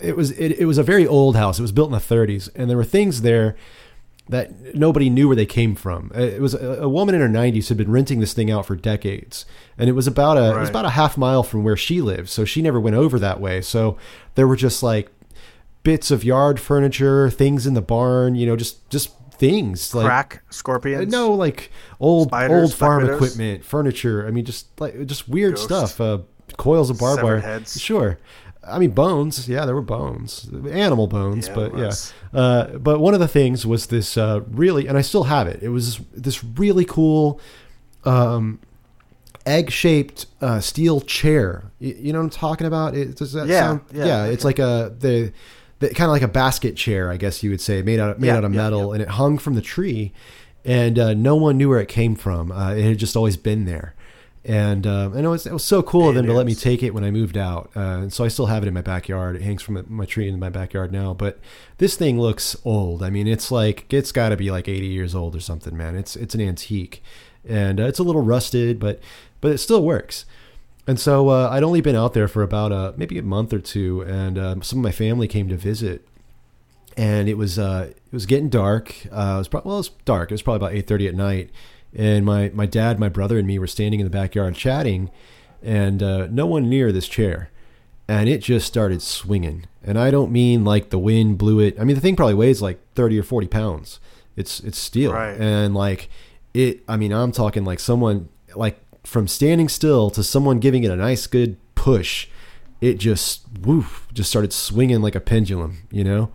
C: It was it, it was a very old house. It was built in the 30s, and there were things there that nobody knew where they came from. Uh, It was a, a woman in her 90s had been renting this thing out for decades, and it was about a it was about a half mile from where she lived, so she never went over that way. So there were just like bits of yard furniture, things in the barn, you know, just just things like
B: Crack scorpions.
C: no, like old
B: Spiders,
C: old farm
B: widows?
C: equipment, furniture. I mean, just like just weird
B: Ghosts.
C: stuff. Uh, coils of barbed wire.
B: heads.
C: Sure. I mean, bones. Yeah, there were bones, animal bones.
B: Yeah,
C: but yeah, uh, but one of the things was this uh, really, and I still have it. It was this really cool. Um, egg-shaped uh, steel chair. You, you know what I'm talking about? It, does that
B: Yeah,
C: sound?
B: yeah.
C: yeah it's like a the, the kind of like a basket chair, I guess you would say, made out of, made
B: Yeah,
C: out of metal, and it hung from the tree, and uh, no one knew where it came from. Uh, it had just always been there. And uh, and it was it was so cool of them to let me take it when I moved out, uh, and so I still have it in my backyard. It hangs from my tree in my backyard now. But this thing looks old. I mean, it's like it's got to be like 80 years old or something, man. It's it's an antique, and uh, it's a little rusted, but but it still works. And so uh, I'd only been out there for about uh, maybe a month or two, and um, some of my family came to visit, and it was uh, it was getting dark. Uh, it was pro- well, it was dark. It was probably about eight thirty at night, and my my dad, my brother, and me were standing in the backyard chatting, and uh, no one near this chair, and it just started swinging. And I don't mean like the wind blew it. I mean the thing probably weighs like thirty or forty pounds. It's it's steel,
B: Right.
C: and like it. I mean I'm talking like someone like from standing still to someone giving it a nice good push. It just woof just started swinging like a pendulum, you know.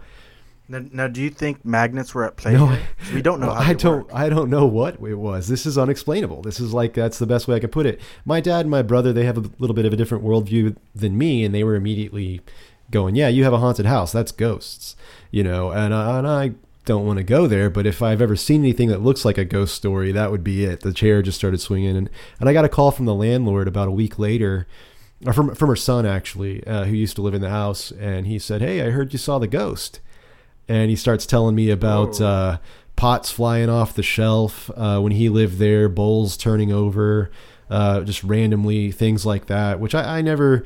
B: Now, now, do you think magnets were at play?
C: No,
B: here? we don't know. How
C: I don't.
B: work.
C: I don't know what it was. This is unexplainable. This is like that's the best way I could put it. My dad and my brother they have a little bit of a different worldview than me, and they were immediately going, "Yeah, you have a haunted house. That's ghosts," you know. And I, and I don't want to go there, but if I've ever seen anything that looks like a ghost story, that would be it. The chair just started swinging, and and I got a call from the landlord about a week later. Or from from her son actually, uh, who used to live in the house, and he said, "Hey, I heard you saw the ghost." And he starts telling me about uh, pots flying off the shelf uh, when he lived there, bowls turning over, uh, just randomly things like that, which I, I never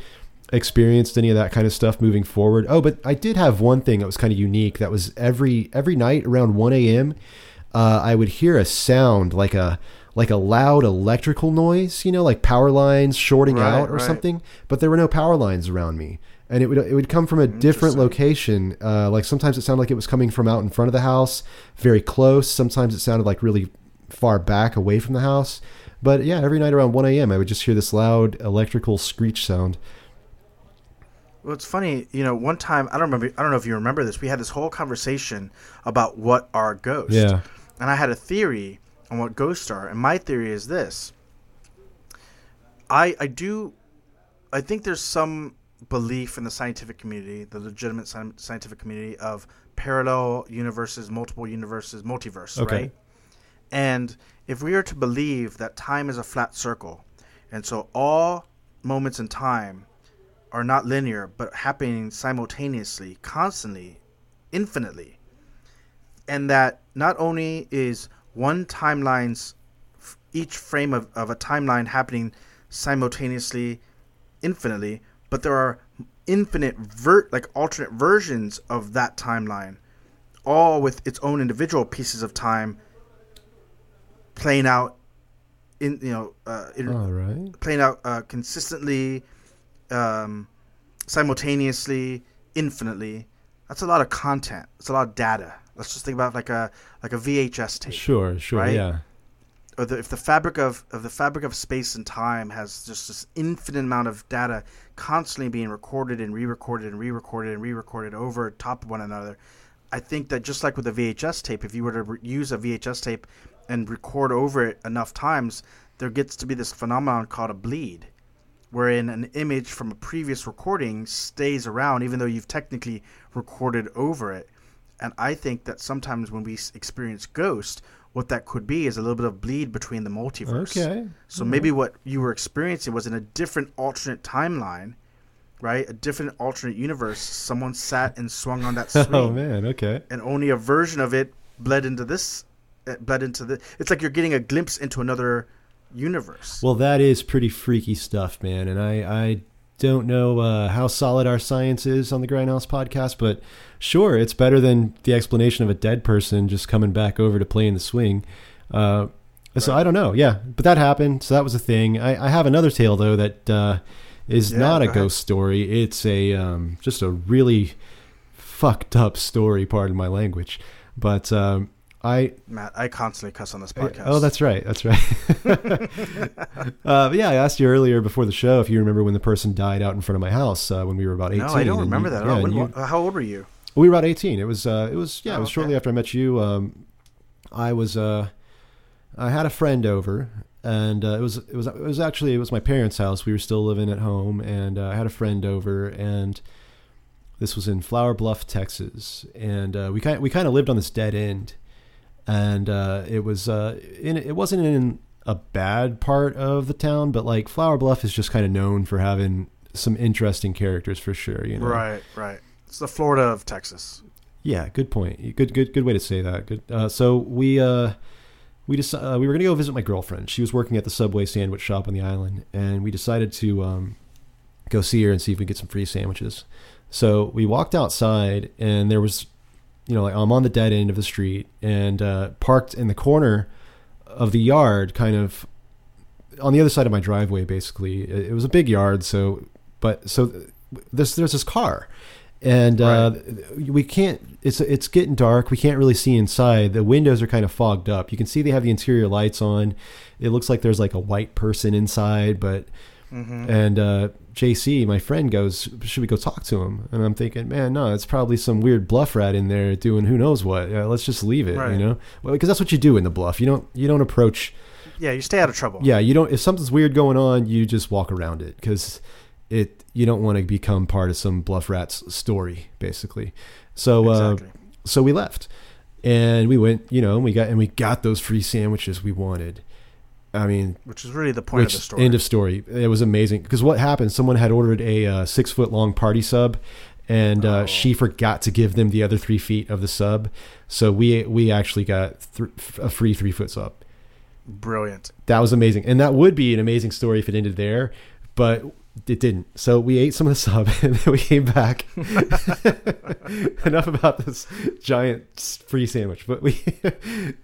C: experienced any of that kind of stuff moving forward. Oh, but I did have one thing that was kind of unique. That was every every night around one a.m. Uh, I would hear a sound like a like a loud electrical noise, you know, like power lines shorting
B: Right,
C: out or
B: right.
C: something. But there were no power lines around me, and it would it would come from a different location. Uh, like sometimes it sounded like it was coming from out in front of the house, very close. Sometimes it sounded like really far back away from the house. But yeah, every night around 1 a.m., I would just hear this loud electrical screech sound.
B: Well, it's funny, you know. One time, I don't remember. I don't know if you remember this. We had this whole conversation about what are ghosts.
C: Yeah.
B: And I had a theory on what ghosts are, and my theory is this. I I do, I think there's some belief in the scientific community, the legitimate scientific community, of parallel universes, multiple universes, multiverse,
C: Okay.
B: right? And if we are to believe that time is a flat circle, and so all moments in time are not linear but happening simultaneously, constantly, infinitely, and that not only is one timeline's each frame of, of a timeline happening simultaneously, infinitely, but there are infinite ver- like alternate versions of that timeline, all with its own individual pieces of time playing out in you know uh, in,
C: right.
B: playing out uh, consistently, um, simultaneously, infinitely. That's a lot of content. It's a lot of data. Let's just think about like a like a VHS tape.
C: Sure, sure,
B: Right?
C: yeah.
B: Or the, if the fabric of, of the fabric of space and time has just this infinite amount of data constantly being recorded and re-recorded and re-recorded and re-recorded over top of one another, I think that just like with a VHS tape, if you were to re- use a VHS tape and record over it enough times, there gets to be this phenomenon called a bleed, wherein an image from a previous recording stays around even though you've technically recorded over it. And I think that sometimes when we experience ghost, what that could be is a little bit of bleed between the multiverse.
C: Okay.
B: So maybe what you were experiencing was in a different alternate timeline, right? A different alternate universe. Someone sat and swung on that *laughs* swing,
C: Oh man, okay.
B: and only a version of it bled into this, uh, bled into the. It's like you're getting a glimpse into another universe.
C: Well, that is pretty freaky stuff, man. And I, I don't know uh, how solid our science is on the Grindhaus podcast, but sure, it's better than the explanation of a dead person just coming back over to play in the swing. Uh, So I don't know. Yeah, but that happened. So that was a thing. I, I have another tale though that uh, is
B: Yeah,
C: not a
B: go ahead.
C: ghost story. It's a um, just a really fucked up story. Pardon my language, but um, I
B: Matt, I constantly cuss on this podcast.
C: Oh, that's right. That's right. *laughs* uh, but yeah, I asked you earlier before the show if you remember when the person died out in front of my house uh, when we were about eighteen.
B: no, I don't remember
C: you-
B: that. at
C: Yeah,
B: all. When,
C: you-
B: how old were you?
C: we were about eighteen. It was. Uh, it was. Yeah,
B: Oh,
C: it was
B: okay.
C: shortly after I met you. Um, I was. Uh, I had a friend over, and uh, it was. It was. It was actually. It was my parents' house. We were still living at home, and uh, I had a friend over, and this was in Flour Bluff, Texas, and uh, we kind we kind of lived on this dead end, and uh, it was uh, in it wasn't in a bad part of the town, but like Flour Bluff is just kind of known for having some interesting characters for sure. You know,
B: Right, right. It's the Florida of Texas.
C: yeah, good point. Good, good, good way to say that. Good. Uh, so we uh, we just uh, we were gonna go visit my girlfriend. She was working at the Subway sandwich shop on the island, and we decided to um, go see her and see if we could get some free sandwiches. So we walked outside, and there was, you know, like I'm on the dead end of the street, and uh, parked in the corner of the yard, kind of on the other side of my driveway. Basically, it, it was a big yard, so but so there's there's this car and uh, we can't. It's it's getting dark. We can't really see inside. The windows are kind of fogged up. You can see they have the interior lights on. It looks like there's like a white person inside, but And uh, JC, my friend, goes, "Should we go talk to him?" And I'm thinking, man, no, it's probably some weird bluff rat in there doing who knows what. Yeah, let's just leave it,
B: Right.
C: you know, well, because that's what you do in the bluff. You don't you don't approach.
B: Yeah, you stay out of trouble.
C: Yeah, you don't. If something's weird going on, you just walk around it because it. You don't want to become part of some bluff rat's story, basically. So,
B: Exactly.
C: uh, so we left, and we went. You know, and we got and we got those free sandwiches we wanted. I mean,
B: Which is really the point of the story.
C: end of story. It was amazing because what happened? Someone had ordered a uh, six foot long party sub, and uh,
B: Oh.
C: she forgot to give them the other three feet of the sub. So we we actually got th- a free three foot sub.
B: Brilliant.
C: That was amazing, and that would be an amazing story if it ended there, but it didn't. So we ate some of the sub, *laughs* and then we came back. *laughs* Enough about this giant free sandwich, but we *laughs*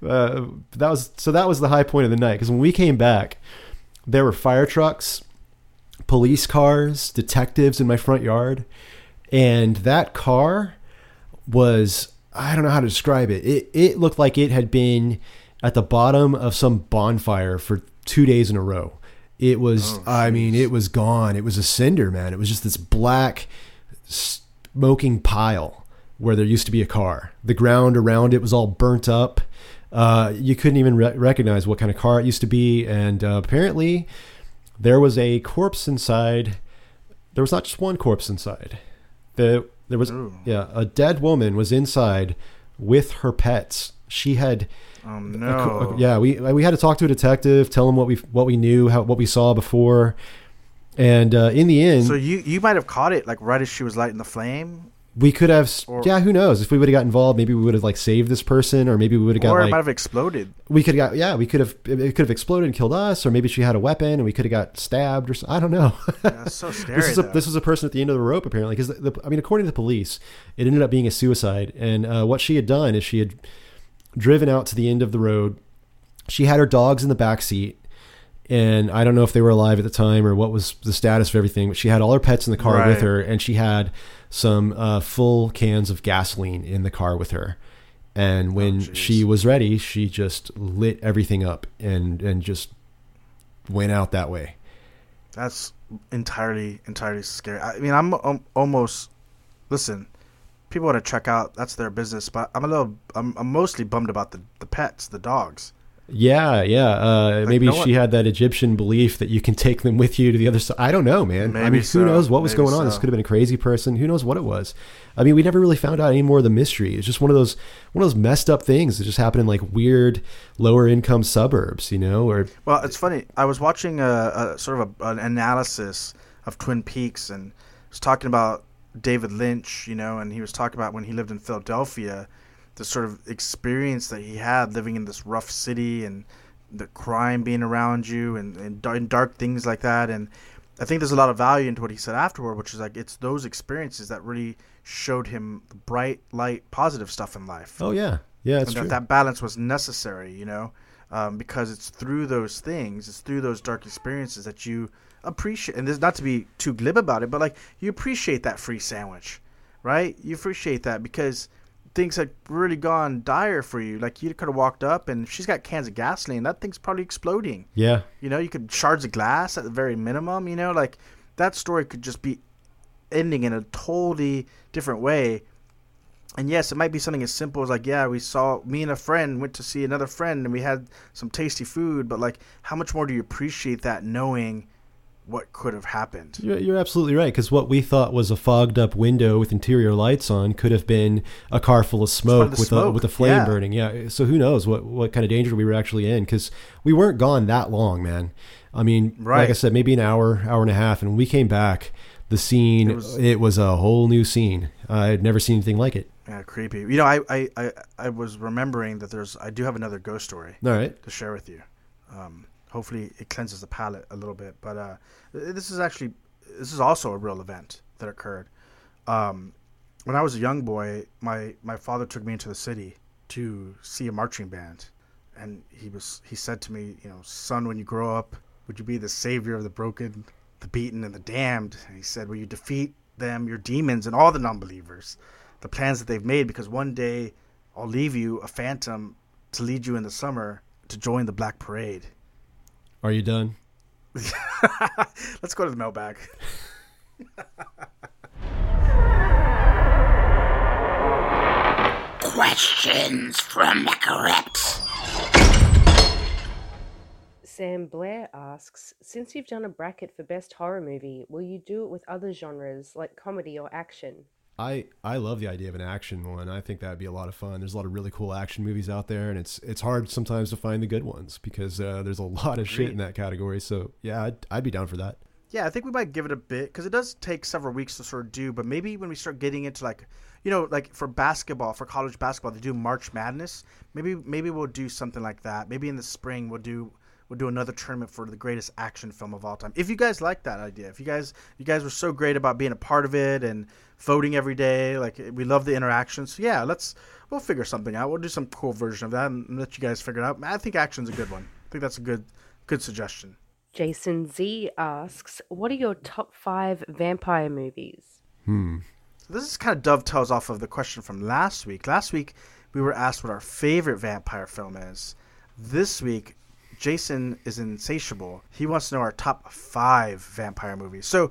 C: uh, that was so that was the high point of the night because when we came back, there were fire trucks, police cars, detectives in my front yard, and that car was I don't know how to describe it. It it looked like it had been at the bottom of some bonfire for two days in a row. It was
B: Oh,
C: I mean it was gone. It was a cinder, man. It was just this black smoking pile where there used to be a car. The ground around it was all burnt up. Uh, you couldn't even re- recognize what kind of car it used to be, and uh, apparently there was a corpse inside. There was not just one corpse inside. The there was
B: Ooh.
C: yeah a dead woman was inside with her pets. She had
B: Oh no.
C: yeah we we had to talk to a detective, tell him what we what we knew, how what we saw before, and uh, in the end
B: So you you might have caught it like right as she was lighting the flame,
C: we could have
B: Or-
C: yeah who knows if we would have got involved maybe we would have like saved this person or maybe we would have got
B: or it
C: like
B: might have exploded.
C: we could have got yeah we could have it could have exploded and killed us or maybe she had a weapon and we could have got stabbed or I don't know.
B: That's so *laughs* scary.
C: this is a,
B: though.
C: this was a person at the end of the rope apparently because the, the, I mean according to the police it ended up being a suicide and uh, what she had done is she had driven out to the end of the road she had her dogs in the back seat and I don't know if they were alive at the time or what was the status of everything but she had all her pets in the car with her and she had some uh, full cans of gasoline in the car with her and when
B: jeez.
C: she was ready she just lit everything up and and just went out that way
B: That's entirely entirely scary. I mean, I'm um, almost listen. People want to check out. That's their business. But I'm a little. I'm, I'm mostly bummed about the the pets, the dogs.
C: Yeah, yeah. Uh, maybe
B: no
C: she
B: one-
C: had that Egyptian belief that you can take them with you to the other side. I don't know, man. I
B: Maybe
C: mean, who knows what was going on? This could have been a crazy person. Who knows what it was? I mean, we never really found out any more of the mystery. It's just one of those one of those messed up things that just happen in like weird lower income suburbs, you know? Or
B: Well, it's funny. I was watching a, a sort of a, an analysis of Twin Peaks, and was talking about David Lynch, you know, and he was talking about when he lived in Philadelphia, the sort of experience that he had living in this rough city and the crime being around you and, and, and dark things like that. And I think there's a lot of value into what he said afterward, which is like it's those experiences that really showed him the bright, light, positive stuff in life
C: oh yeah, yeah, that's
B: and
C: true.
B: that that balance was necessary, you know, um, because it's through those things, it's through those dark experiences that you appreciate. And there's not to be too glib about it, but like you appreciate that free sandwich, right? You appreciate that because things had really gone dire for you. Like you could have walked up and she's got cans of gasoline. That thing's probably exploding.
C: yeah,
B: You know, you could shards of glass at the very minimum. You know, like that story could just be ending in a totally different way. And yes, it might be something as simple as like, yeah, we saw me and a friend went to see another friend and we had some tasty food, but like, how much more do you appreciate that knowing what could have happened?
C: You're, you're absolutely right because what we thought was a fogged up window with interior lights on could have been a car full of smoke with a with a flame
B: yeah.
C: burning. Yeah. So who knows what what kind of danger we were actually in because we weren't gone that long, man. I mean, like I said, maybe an hour, hour and a half, and we came back. The scene,
B: It
C: it
B: was-
C: was, a whole new scene. I had never seen anything like it.
B: Yeah, creepy. You know, I, I, I, I was remembering that there's, I do have another ghost story.
C: All right.
B: to share with you. Um, hopefully, it cleanses the palate a little bit. But uh, this is actually this is also a real event that occurred. Um, when I was a young boy, my my father took me into the city to see a marching band, and he was he said to me, you know, son, when you grow up, would you be the savior of the broken, the beaten, and the damned? And he said, will you defeat them, your demons, and all the non-believers, the plans that they've made? Because one day I'll leave you a phantom to lead you in the summer to join the Black Parade.
C: Are you done? *laughs*
B: Let's go to the mailbag. *laughs*
E: Questions from Macareps.
F: Sam Blair asks Since you've done a bracket for best horror movie, will you do it with other genres like comedy or action?
C: I I love the idea of an action one. I think that'd be a lot of fun. There's a lot of really cool action movies out there, and it's it's hard sometimes to find the good ones because uh, there's a *laughs* lot of shit in that category. So yeah, I'd, I'd be down for that.
B: Yeah, I think we might give it a bit because it does take several weeks to sort of do. But maybe when we start getting into like, you know, like for basketball, for college basketball, they do March Madness. Maybe maybe we'll do something like that. Maybe in the spring we'll do we'll do another tournament for the greatest action film of all time. If you guys like that idea, if you guys you guys were so great about being a part of it and voting every day, like we love the interactions. So yeah, let's we'll figure something out. We'll do some cool version of that and let you guys figure it out. I think action's a good one. I think that's a good good suggestion.
F: Jason Z asks What are your top five vampire movies?
C: Hmm.
B: So this is kind of dovetails off of the question from last week. Last week we were asked what our favorite vampire film is. This week Jason is insatiable. He wants to know our top five vampire movies. So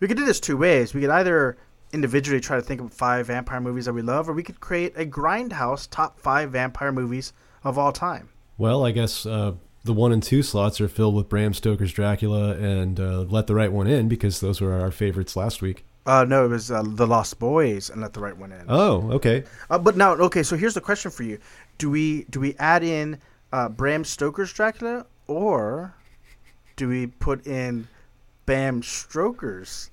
B: we could do this two ways. We could either individually try to think of five vampire movies that we love, or we could create a Grindhaus top five vampire movies of all time.
C: Well, I guess uh, the one and two slots are filled with Bram Stoker's Dracula and uh, Let the Right One In because those were our favorites last week.
B: Uh, no, it was uh, The Lost Boys and Let the Right One In.
C: Oh, okay.
B: Uh, but now, okay, so here's the question for you: Do we do we add in uh, Bram Stoker's Dracula, or do we put in Bram Stoker's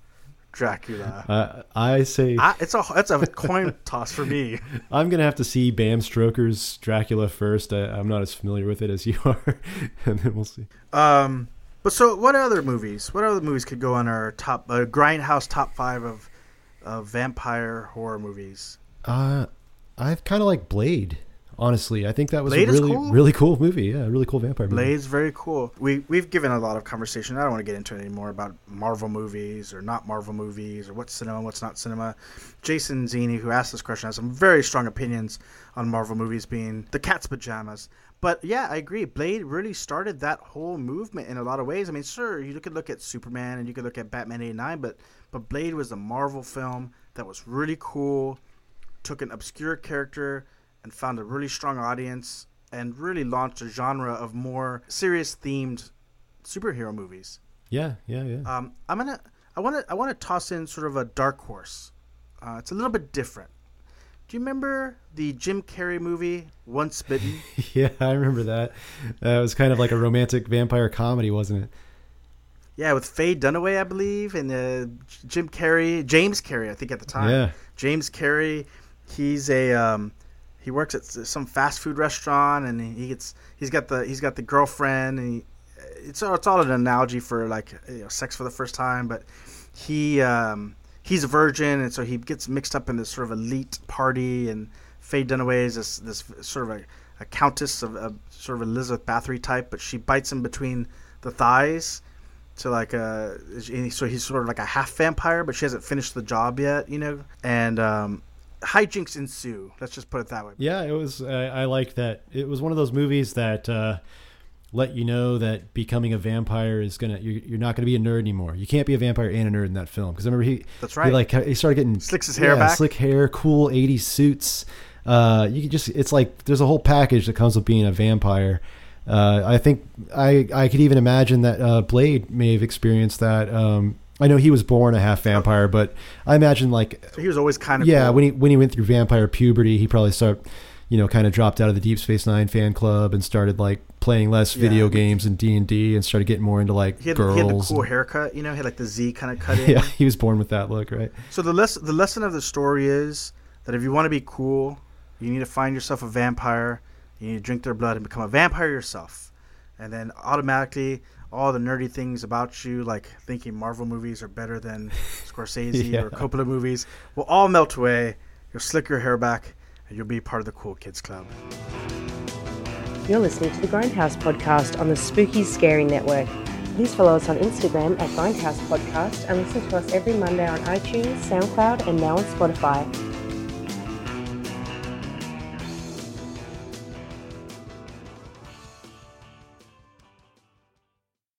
B: Dracula?
C: Uh, I say
B: I, it's a it's a coin toss for me. *laughs*
C: I'm gonna have to see Bram Stoker's Dracula first. I, I'm not as familiar with it as you are, *laughs* and then we'll see.
B: Um, but so what other movies? What other movies could go on our top uh, Grindhaus top five of of vampire horror movies?
C: Uh, I kind of like Blade. Honestly, I think that was
B: Blade
C: a really
B: cool?
C: really cool movie. Yeah, a really cool vampire movie.
B: Blade's very cool. We we've given a lot of conversation. I don't want to get into it anymore about Marvel movies or not Marvel movies or what's cinema, and what's not cinema. Jason Zini, who asked this question, has some very strong opinions on Marvel movies being the cat's pajamas. But yeah, I agree. Blade really started that whole movement in a lot of ways. I mean, sure, you could look at Superman and you could look at Batman '89, but but Blade was a Marvel film that was really cool. Took an obscure character and found a really strong audience and really launched a genre of more serious themed superhero movies.
C: Yeah, yeah, yeah.
B: Um, I'm gonna I want to I want to toss in sort of a dark horse. Uh, it's a little bit different. Do you remember the Jim Carrey movie Once Bitten? *laughs*
C: yeah, I remember that. Uh, it was kind of like a romantic vampire comedy, wasn't it?
B: yeah, with Faye Dunaway, I believe, and uh, Jim Carrey, James Carrey, I think at the time.
C: Yeah.
B: James Carrey, he's a um, he works at some fast food restaurant, and he gets he's got the he's got the girlfriend, and he, it's all, it's all an analogy for like you know, sex for the first time, but he um, he's a virgin, and so he gets mixed up in this sort of elite party, and Faye Dunaway is this this sort of a, a countess of a sort of Elizabeth Bathory type, but she bites him between the thighs. To like uh, so he's sort of like a half vampire, but she hasn't finished the job yet, you know. And um, hijinks ensue. Let's just put it that way.
C: Yeah, it was. I, I liked that. It was one of those movies that uh, let you know that becoming a vampire is gonna. You're, you're not gonna be a nerd anymore. You can't be a vampire and a nerd in that film because I remember he.
B: That's right.
C: He like he started getting
B: Slicks his hair
C: yeah,
B: back.
C: slick hair, cool '80s suits. Uh, you could just. It's like there's a whole package that comes with being a vampire. Uh, I think I I could even imagine that uh, Blade may have experienced that. Um, I know he was born a half vampire, but I imagine like
B: So he was always kind of
C: yeah,
B: cool.
C: when he when he went through vampire puberty, he probably started, you know, kind of dropped out of the Deep Space Nine fan club and started like playing less video games and D and D and started getting more into like
B: he had,
C: girls.
B: he had the cool
C: and-
B: haircut, you know, he had like the Z kind of cut *laughs* in.
C: yeah, he was born with that look, right?
B: So the less the lesson of the story is that if you want to be cool, you need to find yourself a vampire. You need to drink their blood and become a vampire yourself, and then automatically all the nerdy things about you, like thinking Marvel movies are better than *laughs* Scorsese
C: Yeah.
B: or Coppola movies, will all melt away. You'll slick your hair back, and you'll be part of the cool kids club.
F: You're listening to the Grindhaus podcast on the Spooky Scary Network. Please follow us on Instagram at Grindhaus Podcast and listen to us every Monday on iTunes, SoundCloud, and now on Spotify.